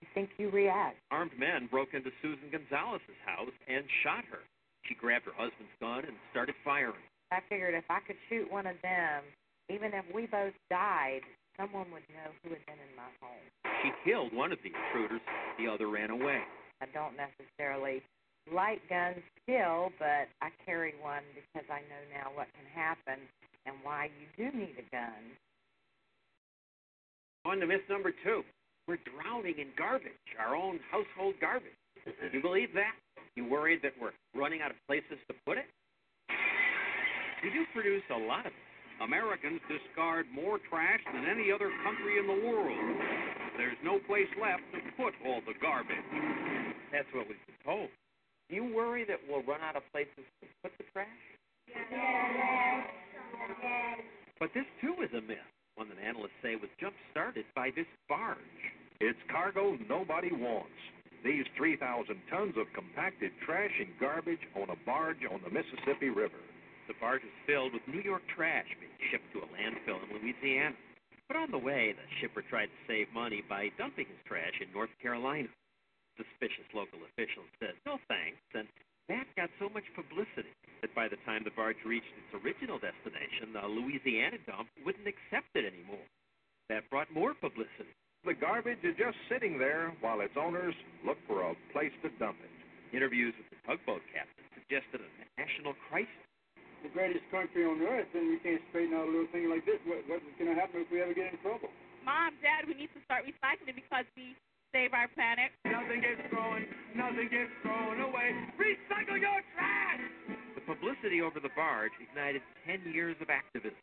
you think you react. Armed men broke into Susan Gonzalez's house and shot her. She grabbed her husband's gun and started firing. I figured if I could shoot one of them, even if we both died, someone would know who had been in my home. She killed one of the intruders. The other ran away. I don't necessarily like guns still, but I carry one because I know now what can happen and why you do need a gun. On to myth number two. We're drowning in garbage, our own household garbage. You believe that? You worried that we're running out of places to put it? We do produce a lot of it. Americans discard more trash than any other country in the world. There's no place left to put all the garbage. That's what we've been told. Do you worry that we'll run out of places to put the trash? Yes. Yes. But this too is a myth, one that analysts say was jump started by this barge. It's cargo nobody wants. These 3,000 tons of compacted trash and garbage on a barge on the Mississippi River. The barge is filled with New York trash being shipped to a landfill in Louisiana. But on the way, the shipper tried to save money by dumping his trash in North Carolina. Suspicious local officials said no thanks, and that got so much publicity that by the time the barge reached its original destination, the Louisiana dump wouldn't accept it anymore. That brought more publicity. The garbage is just sitting there while its owners look for a place to dump it. Interviews with the tugboat captain suggested a national crisis. The greatest country on earth, and we can't straighten out a little thing like this. What, what's going to happen if we ever get in trouble? Mom, Dad, we need to start recycling because we save our planet. Nothing gets thrown, nothing gets thrown away. Recycle your trash! The publicity over the barge ignited 10 years of activism.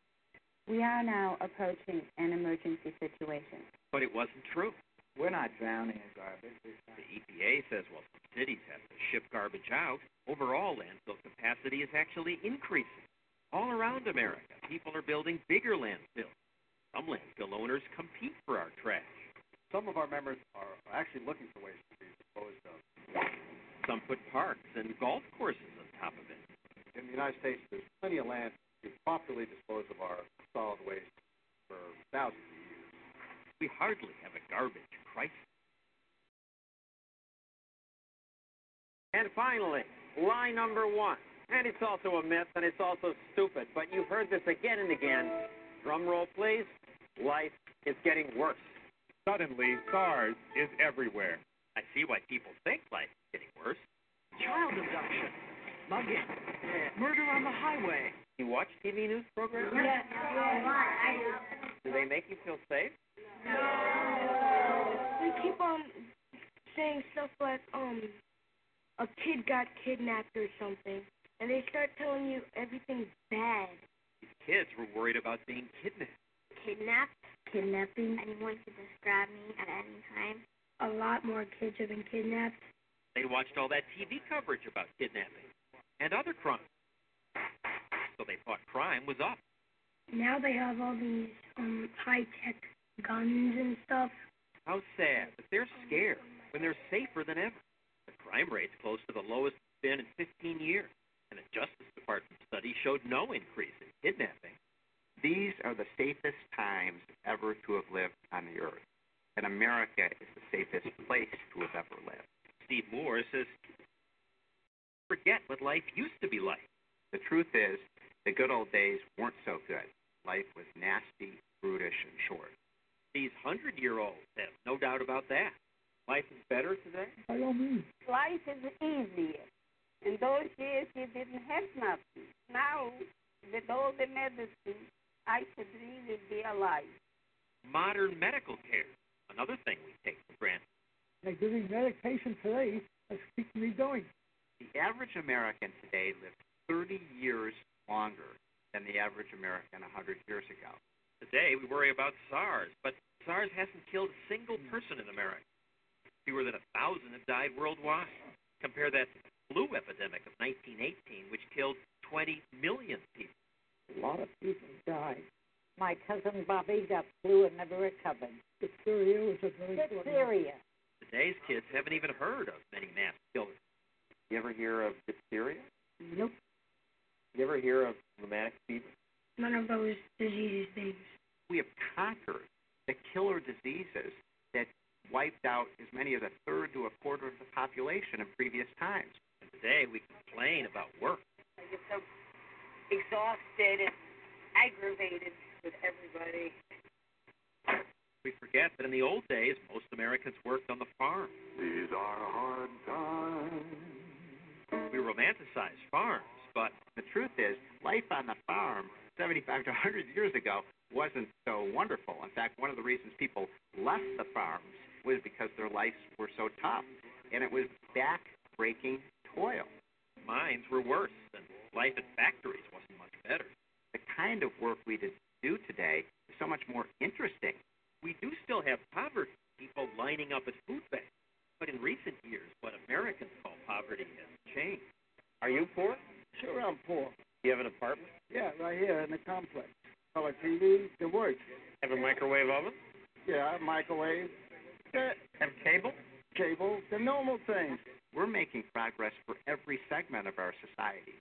We are now approaching an emergency situation. But it wasn't true. We're not drowning in garbage. The EPA says while some cities have to ship garbage out, overall landfill capacity is actually increasing. All around America, people are building bigger landfills. Some landfill owners compete for our trash. Some of our members are actually looking for ways to be disposed of. Some put parks and golf courses on top of it. In the United States, there's plenty of land to properly dispose of our solid waste for thousands of years. We hardly have a garbage crisis. And finally, lie number one. And it's also a myth, and it's also stupid, but you've heard this again and again. Drum roll, please. Life is getting worse. Suddenly, SARS is everywhere. I see why people think life is getting worse. Child abduction, mugging, murder on the highway. You watch TV news programs? Yes. Do they make you feel safe? No. They keep on saying stuff like, um, a kid got kidnapped or something, and they start telling you everything's bad. These kids were worried about being kidnapped. Kidnapped? Kidnapping. Anyone could describe me at any time. a lot more kids have been kidnapped. They watched all that TV coverage about kidnapping and other crimes. So they thought crime was up. Now they have all these um high tech guns and stuff. How sad that they're scared when they're safer than ever. The crime rate's close to the lowest it's been in 15 years, and the Justice Department study showed no increase in kidnapping. These are the safest times ever to have lived on the earth, and America is the safest place to have ever lived. Steve Moore says, forget what life used to be like. The truth is, the good old days weren't so good. Life was nasty, brutish, and short. These hundred year olds have no doubt about that. Life is better today? By all means. Life is easier. In those years, you didn't have nothing. Now, with all the medicine, I should really be alive. Modern medical care, another thing we take for granted. They're giving medication today that's keeping me going. The average American today lives 30 years longer than the average American 100 years ago. Today we worry about SARS, but SARS hasn't killed a single person in America. Fewer than a thousand have died worldwide. Compare that to the flu epidemic of 1918, which killed 20 million people. A lot of people died. My cousin Bobby got flu and never recovered. Diphtheria was a very Diphtheria. Today's kids haven't even heard of many mass killers. You ever hear of diphtheria? Nope. You ever hear of rheumatic fever? None of those disease things. We have conquered the killer diseases that wiped out as many as a third to a quarter of the population in previous times. And today we complain about work. I get so exhausted and aggravated with everybody. We forget that in the old days, most Americans worked on the farm. These are hard times. We romanticize farms, but the truth is, life on the farm 75 to 100 years ago wasn't so wonderful. In fact, one of the reasons people left the farms was because their lives were so tough, and it was back-breaking toil. mines were worse, and life at factories wasn't much better. The kind of work we do today is so much more interesting. We do still have poverty, people lining up at food banks. But in recent years, what Americans call poverty has changed. Are you poor? Sure, I'm poor. You have an apartment? Yeah, right here in the complex. Color TV, it works. Have a microwave oven? Yeah, microwave. Have cable? cable, the normal things. We're making progress for every segment of our society.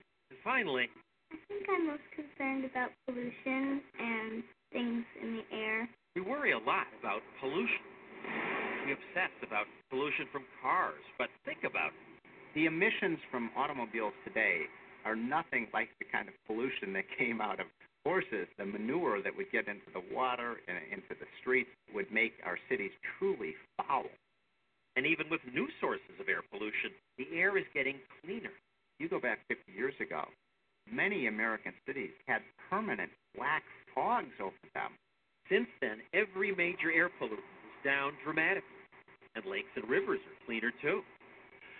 Finally, I think I'm most concerned about pollution and things in the air. we worry a lot about pollution. We obsess about pollution from cars, but think about it. The emissions from automobiles today are nothing like the kind of pollution that came out of horses. The manure that would get into the water and into the streets would make our cities truly foul. And even with new sources of air pollution, the air is getting cleaner. You go back 50 years ago, many American cities had permanent black fogs over them. Since then, every major air pollutant is down dramatically, and lakes and rivers are cleaner too.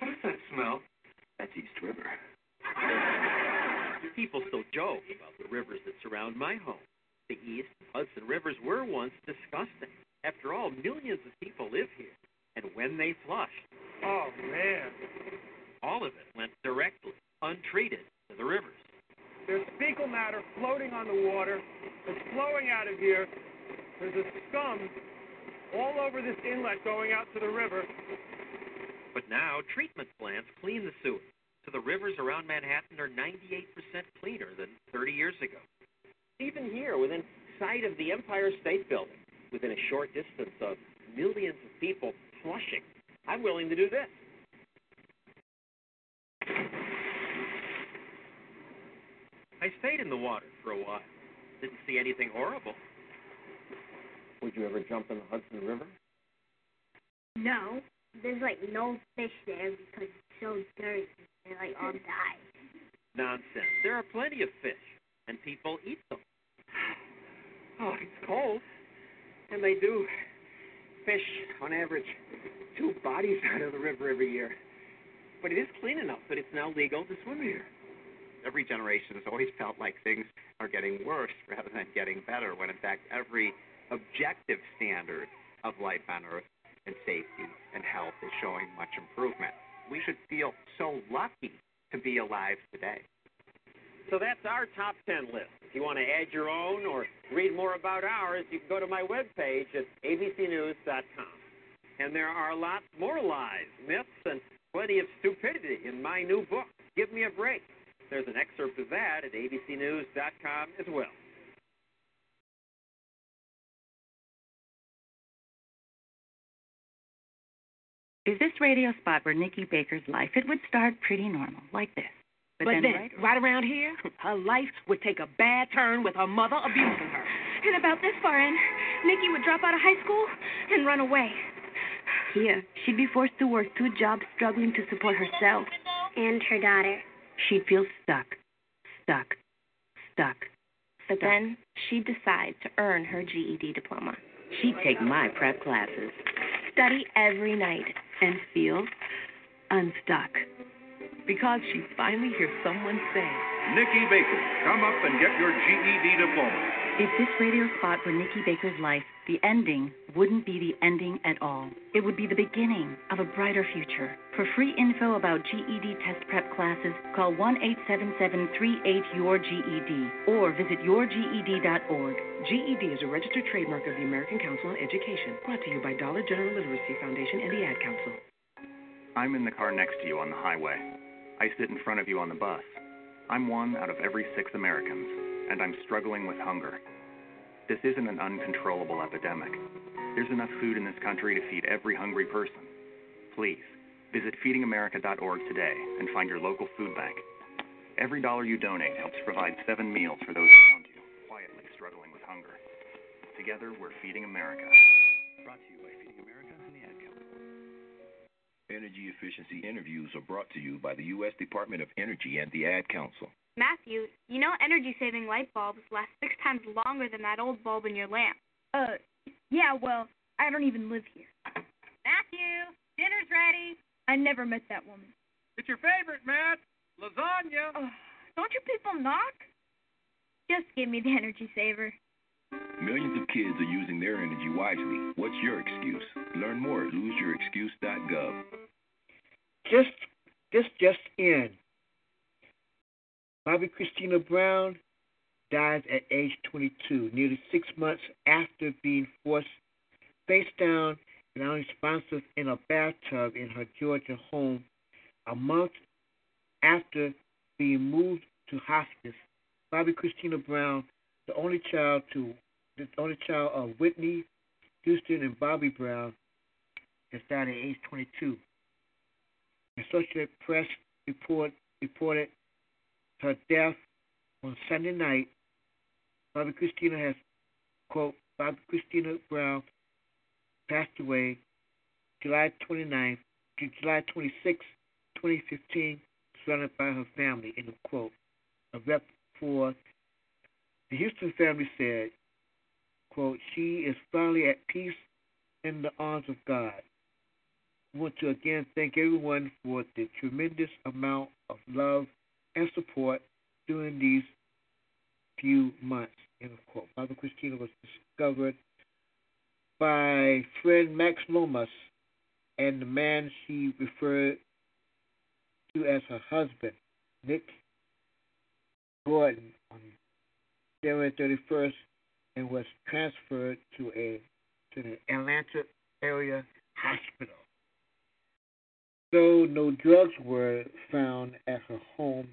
What is that smell? That's East River. People still joke about the rivers that surround my home. The East Hudson rivers were once disgusting. After all, millions of people live here, and when they flushed, Oh, man. All of it went directly, untreated, to the rivers. There's fecal matter floating on the water. It's flowing out of here. There's a scum all over this inlet going out to the river. But now, treatment plants clean the sewage. So the rivers around Manhattan are 98% cleaner than 30 years ago. Even here, within sight of the Empire State Building, within a short distance of millions of people flushing, I'm willing to do this. I stayed in the water for a while. Didn't see anything horrible. Would you ever jump in the Hudson River? No, there's like no fish there because it's so dirty. They like all die. Nonsense. There are plenty of fish, and people eat them. Oh, it's cold. And they do fish, on average, two bodies out of the river every year. But it is clean enough that it's now legal to swim here. Every generation has always felt like things are getting worse rather than getting better, when in fact every objective standard of life on Earth and safety and health is showing much improvement. We should feel so lucky to be alive today. So that's our top 10 list. If you want to add your own or read more about ours, you can go to my webpage at abcnews.com. And there are lots more lies, myths, and plenty of stupidity in my new book, Give Me a Break. There's an excerpt of that at abcnews.com as well. Is this radio spot where Nikki Baker's life? It would start pretty normal, like this. But, But then, then, right, right around here, her life would take a bad turn with her mother abusing her. And about this far in, Nikki would drop out of high school and run away. Here, she'd be forced to work two jobs struggling to support herself. And her daughter. She'd feel stuck, stuck, stuck. But then she'd decide to earn her GED diploma. She'd take my prep classes, study every night, and feel unstuck. Because she'd finally hears someone say, Nikki Baker, come up and get your GED diploma. If this radio spot were Nikki Baker's life, the ending wouldn't be the ending at all. It would be the beginning of a brighter future. For free info about GED test prep classes, call 1 877 38 your GED or visit yourged.org. GED is a registered trademark of the American Council on Education, brought to you by Dollar General Literacy Foundation and the Ad Council. I'm in the car next to you on the highway. I sit in front of you on the bus. I'm one out of every six Americans, and I'm struggling with hunger. This isn't an uncontrollable epidemic. There's enough food in this country to feed every hungry person. Please, visit feedingamerica.org today and find your local food bank. Every dollar you donate helps provide seven meals for those around you, quietly struggling with hunger. Together, we're feeding America. Brought to you by Feeding America and the Ad Council. Energy efficiency interviews are brought to you by the U.S. Department of Energy and the Ad Council. Matthew, you know energy saving light bulbs last six times longer than that old bulb in your lamp. Uh, yeah, well, I don't even live here. Matthew, dinner's ready. I never met that woman. It's your favorite, Matt. Lasagna. Oh, don't you people knock? Just give me the energy saver. Millions of kids are using their energy wisely. What's your excuse? Learn more at loseyourexcuse.gov. Just, this just in. Bobbi Kristina Brown dies at age 22, nearly six months after being forced face down and unresponsive in a bathtub in her Georgia home. A month after being moved to hospice, Bobbi Kristina Brown, the only child to the only child of Whitney Houston and Bobby Brown, has died at age 22. Associated Press report reported her death on Sunday night. Bobbi Kristina has quote Bobbi Kristina Brown passed away July 29th to July 26, 2015, surrounded by her family. End of quote. A rep for the Houston family said, quote, she is finally at peace in the arms of God. I want to again thank everyone for the tremendous amount of love and support during these few months. End of quote. Barbara Kristina was discovered by friend Max Lomas and the man she referred to as her husband, Nick Gordon, on January 31st, and was transferred to a to the Atlanta area hospital. Though no drugs were found at her home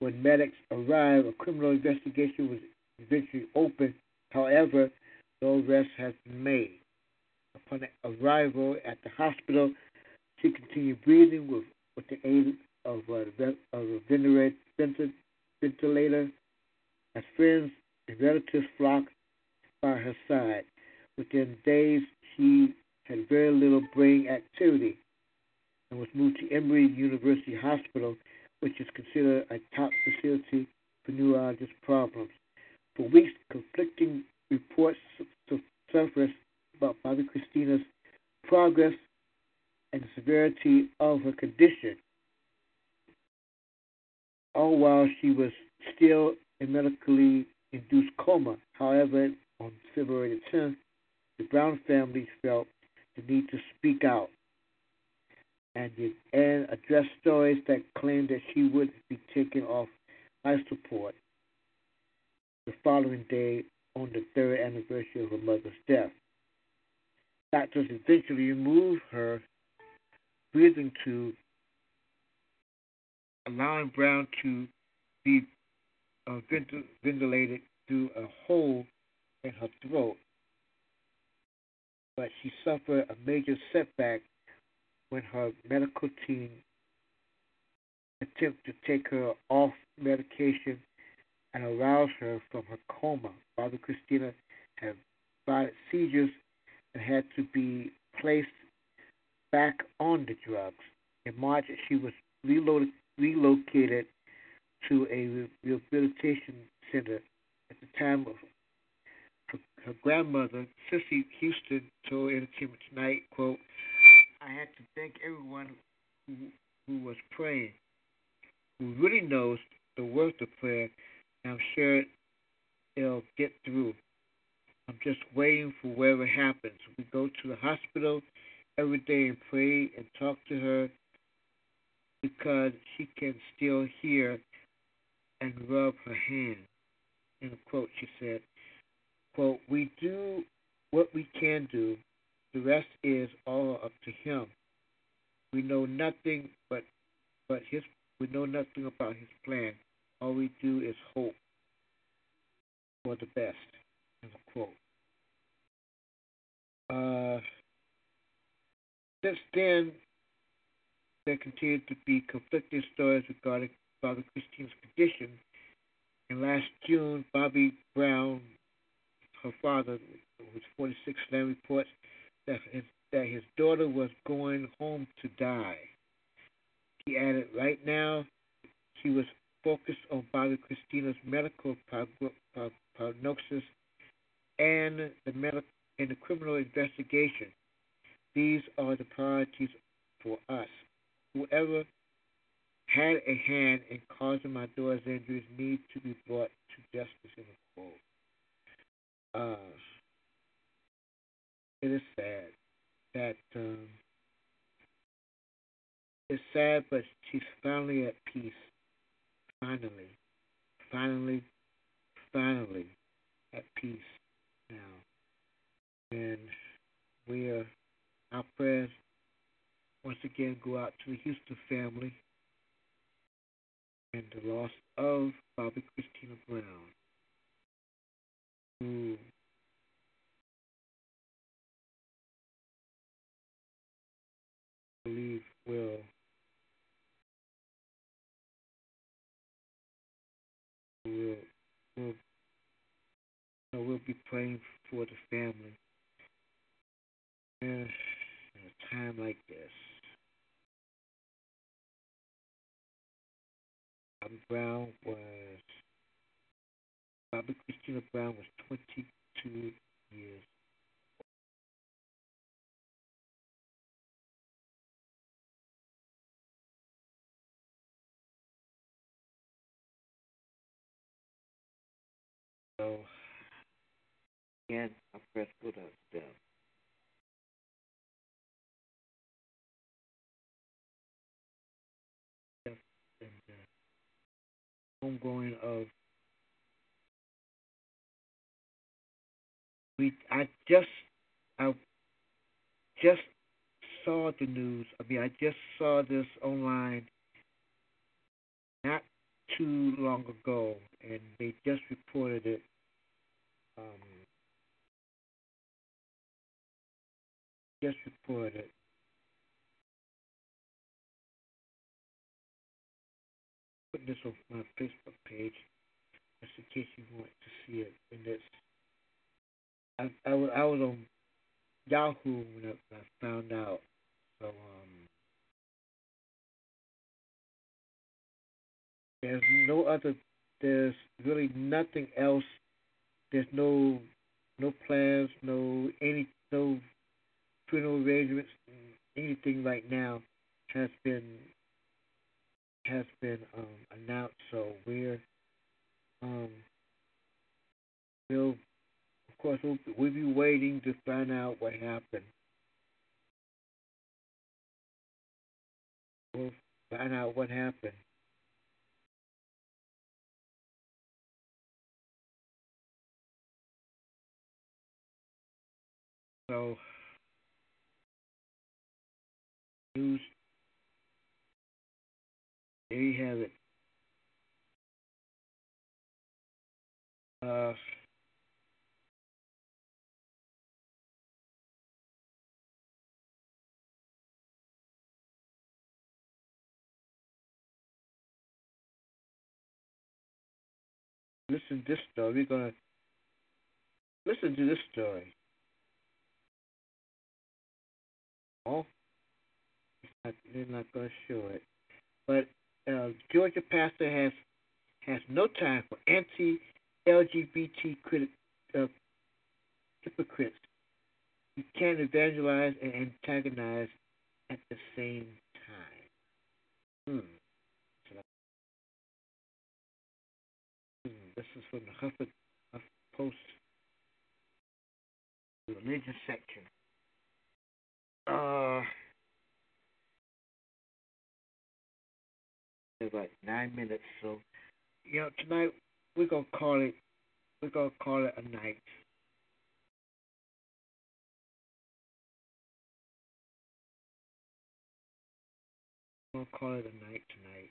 when medics arrived, a criminal investigation was eventually opened. However, no arrest has been made. Upon arrival at the hospital, she continued breathing with, with the aid of a, of a ventilator as friends and relatives flocked by her side. Within days, she had very little brain activity and was moved to Emory University Hospital, which is considered a top facility for neurologist problems. For weeks, conflicting reports to surfaced about Bobbi Kristina's progress and the severity of her condition, all while she was still in medically induced coma. However, on February 10th, the Brown family felt the need to speak out and, and address stories that claimed that she would be taken off life support the following day on the third anniversary of her mother's death. Doctors eventually removed her breathing tube, allowing Brown to be uh, ventilated through a hole in her throat. But she suffered a major setback when her medical team attempted to take her off medication and arouse her from her coma. Father Kristina had violent seizures and had to be placed back on the drugs. In March, she was reloaded, relocated to a rehabilitation center. At the time of her, her grandmother, Cissy Houston, told Entertainment Tonight, quote, I had to thank everyone who, who was praying, who really knows the worth of prayer, and I'm sure it'll get through. I'm just waiting for whatever happens. We go to the hospital every day and pray and talk to her because she can still hear and rub her hand. A quote, she said, quote, We do what we can do. The rest is all up to him. We know nothing but but his we know nothing about his plan. All we do is hope for the best. End quote. Uh, since then, there continued to be conflicting stories regarding Father Christine's condition. And last June, Bobby Brown, her father, who was 46, then reports that his, that his daughter was going home to die. He added, right now, she was focused on Bobbi Kristina's medical prognosis and the medical and the criminal investigation. These are the priorities for us. Whoever had a hand in causing my daughter's injuries need to be brought to justice in a quote. Uh, it is sad that um, it's sad, but she's finally at peace. Finally, finally, finally at peace now, and we are our prayers once again go out to the Houston family and the loss of Bobbi Kristina Brown, who I believe will will will we'll be praying for the family. In a time like this, Bobby Brown was Bobbi Kristina Brown was 22 years. So, again, our prayers go to them. homegoing of we I just I just saw the news. I mean I just saw this online not too long ago and they just reported it um just reported it put this on my Facebook page just in case you want to see it. And it's I I, was, I was on Yahoo when I, I found out. So um, There's no other. There's really nothing else. There's no no plans, no any no funeral arrangements, anything right now has been has been um, announced. So we're um, we'll of course we'll, we'll be waiting to find out what happened. We'll find out what happened. So, news. There you have it. Uh, listen to this story. We're gonna listen to this story. Not, they're not gonna show it. But uh, Georgia pastor has has no time for anti-LGBT uh, hypocrites. You can't evangelize and antagonize at the same time. Hmm. Hmm, This is from the Hufford, Huff Post religion section. Uh, like nine minutes, so you know tonight we're gonna call it we're gonna call it a night. We're gonna call it a night tonight.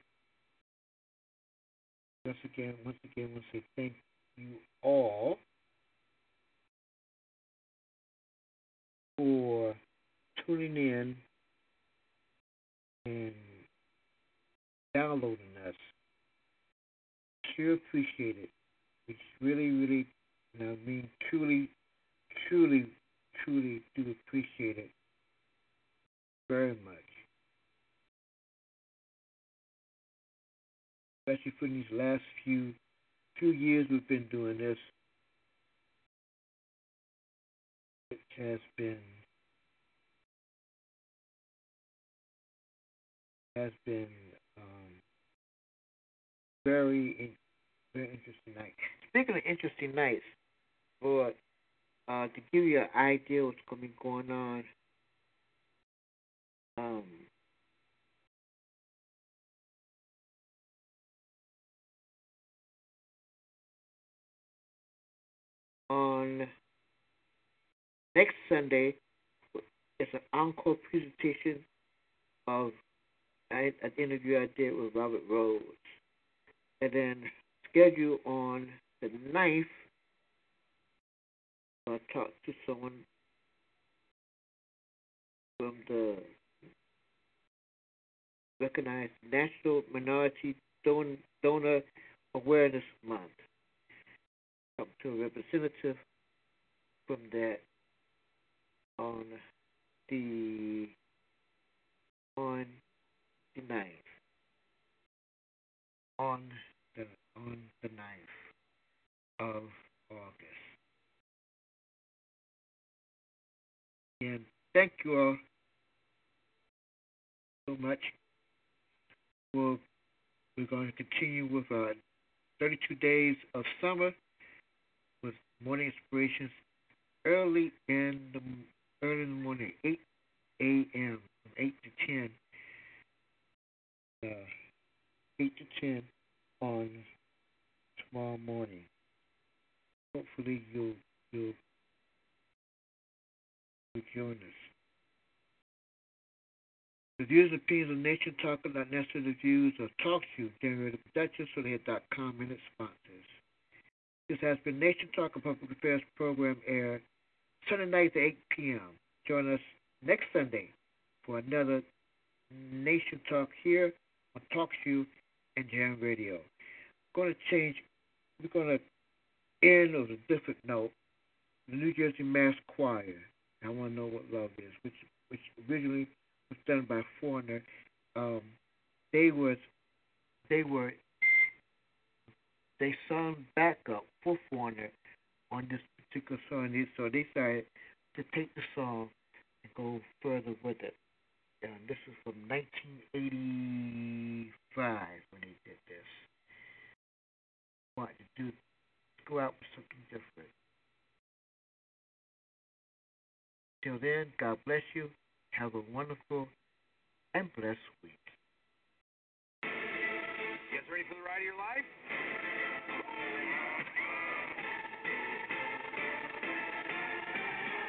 Once again, once again, we'll say thank you all for tuning in and downloading us. Sure appreciate it. We really, really, you know, I mean, truly, truly, truly do appreciate it very much. Especially for these last few few years we've been doing this. It has been has been um, very very interesting night. Speaking of interesting nights, for uh, to give you an idea what's going going on, um, on next Sunday, it's an encore presentation of an interview I did with Robert Rhodes. And then schedule on the 9th, I talked to someone from the recognized National Minority Don- Donor Awareness Month. Talked to a representative from that on the on the ninth. On the on the ninth of August. And thank you all so much. We'll, we're going to continue with our 32 days of summer with morning inspirations early in the early in the morning, 8 a.m. from 8 to 10. Uh, 8 to 10 on tomorrow morning. Hopefully you'll you'll, join us. The views and opinions of Nation Talk are not necessarily the views of Talk Show, generated productions for com and its sponsors. This has been Nation Talk, a public affairs program aired Sunday nights at 8 p.m. Join us next Sunday for another Nation Talk here on Talk Show and Jam Radio. Going to change. We're going to end on a different note. The New Jersey Mass Choir. I want to know what love is, which which originally was done by Foreigner. Um, they was they were they sung backup for Foreigner on this particular song. So they decided to take the song and go further with it. Um, this is from 1985 when he did this. Wanted to do go out with something different. Till then, God bless you. Have a wonderful and blessed week. You guys ready for the ride of your life?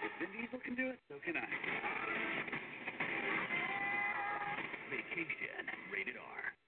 If Vin Diesel can do it, so can I. Vacation, rated R.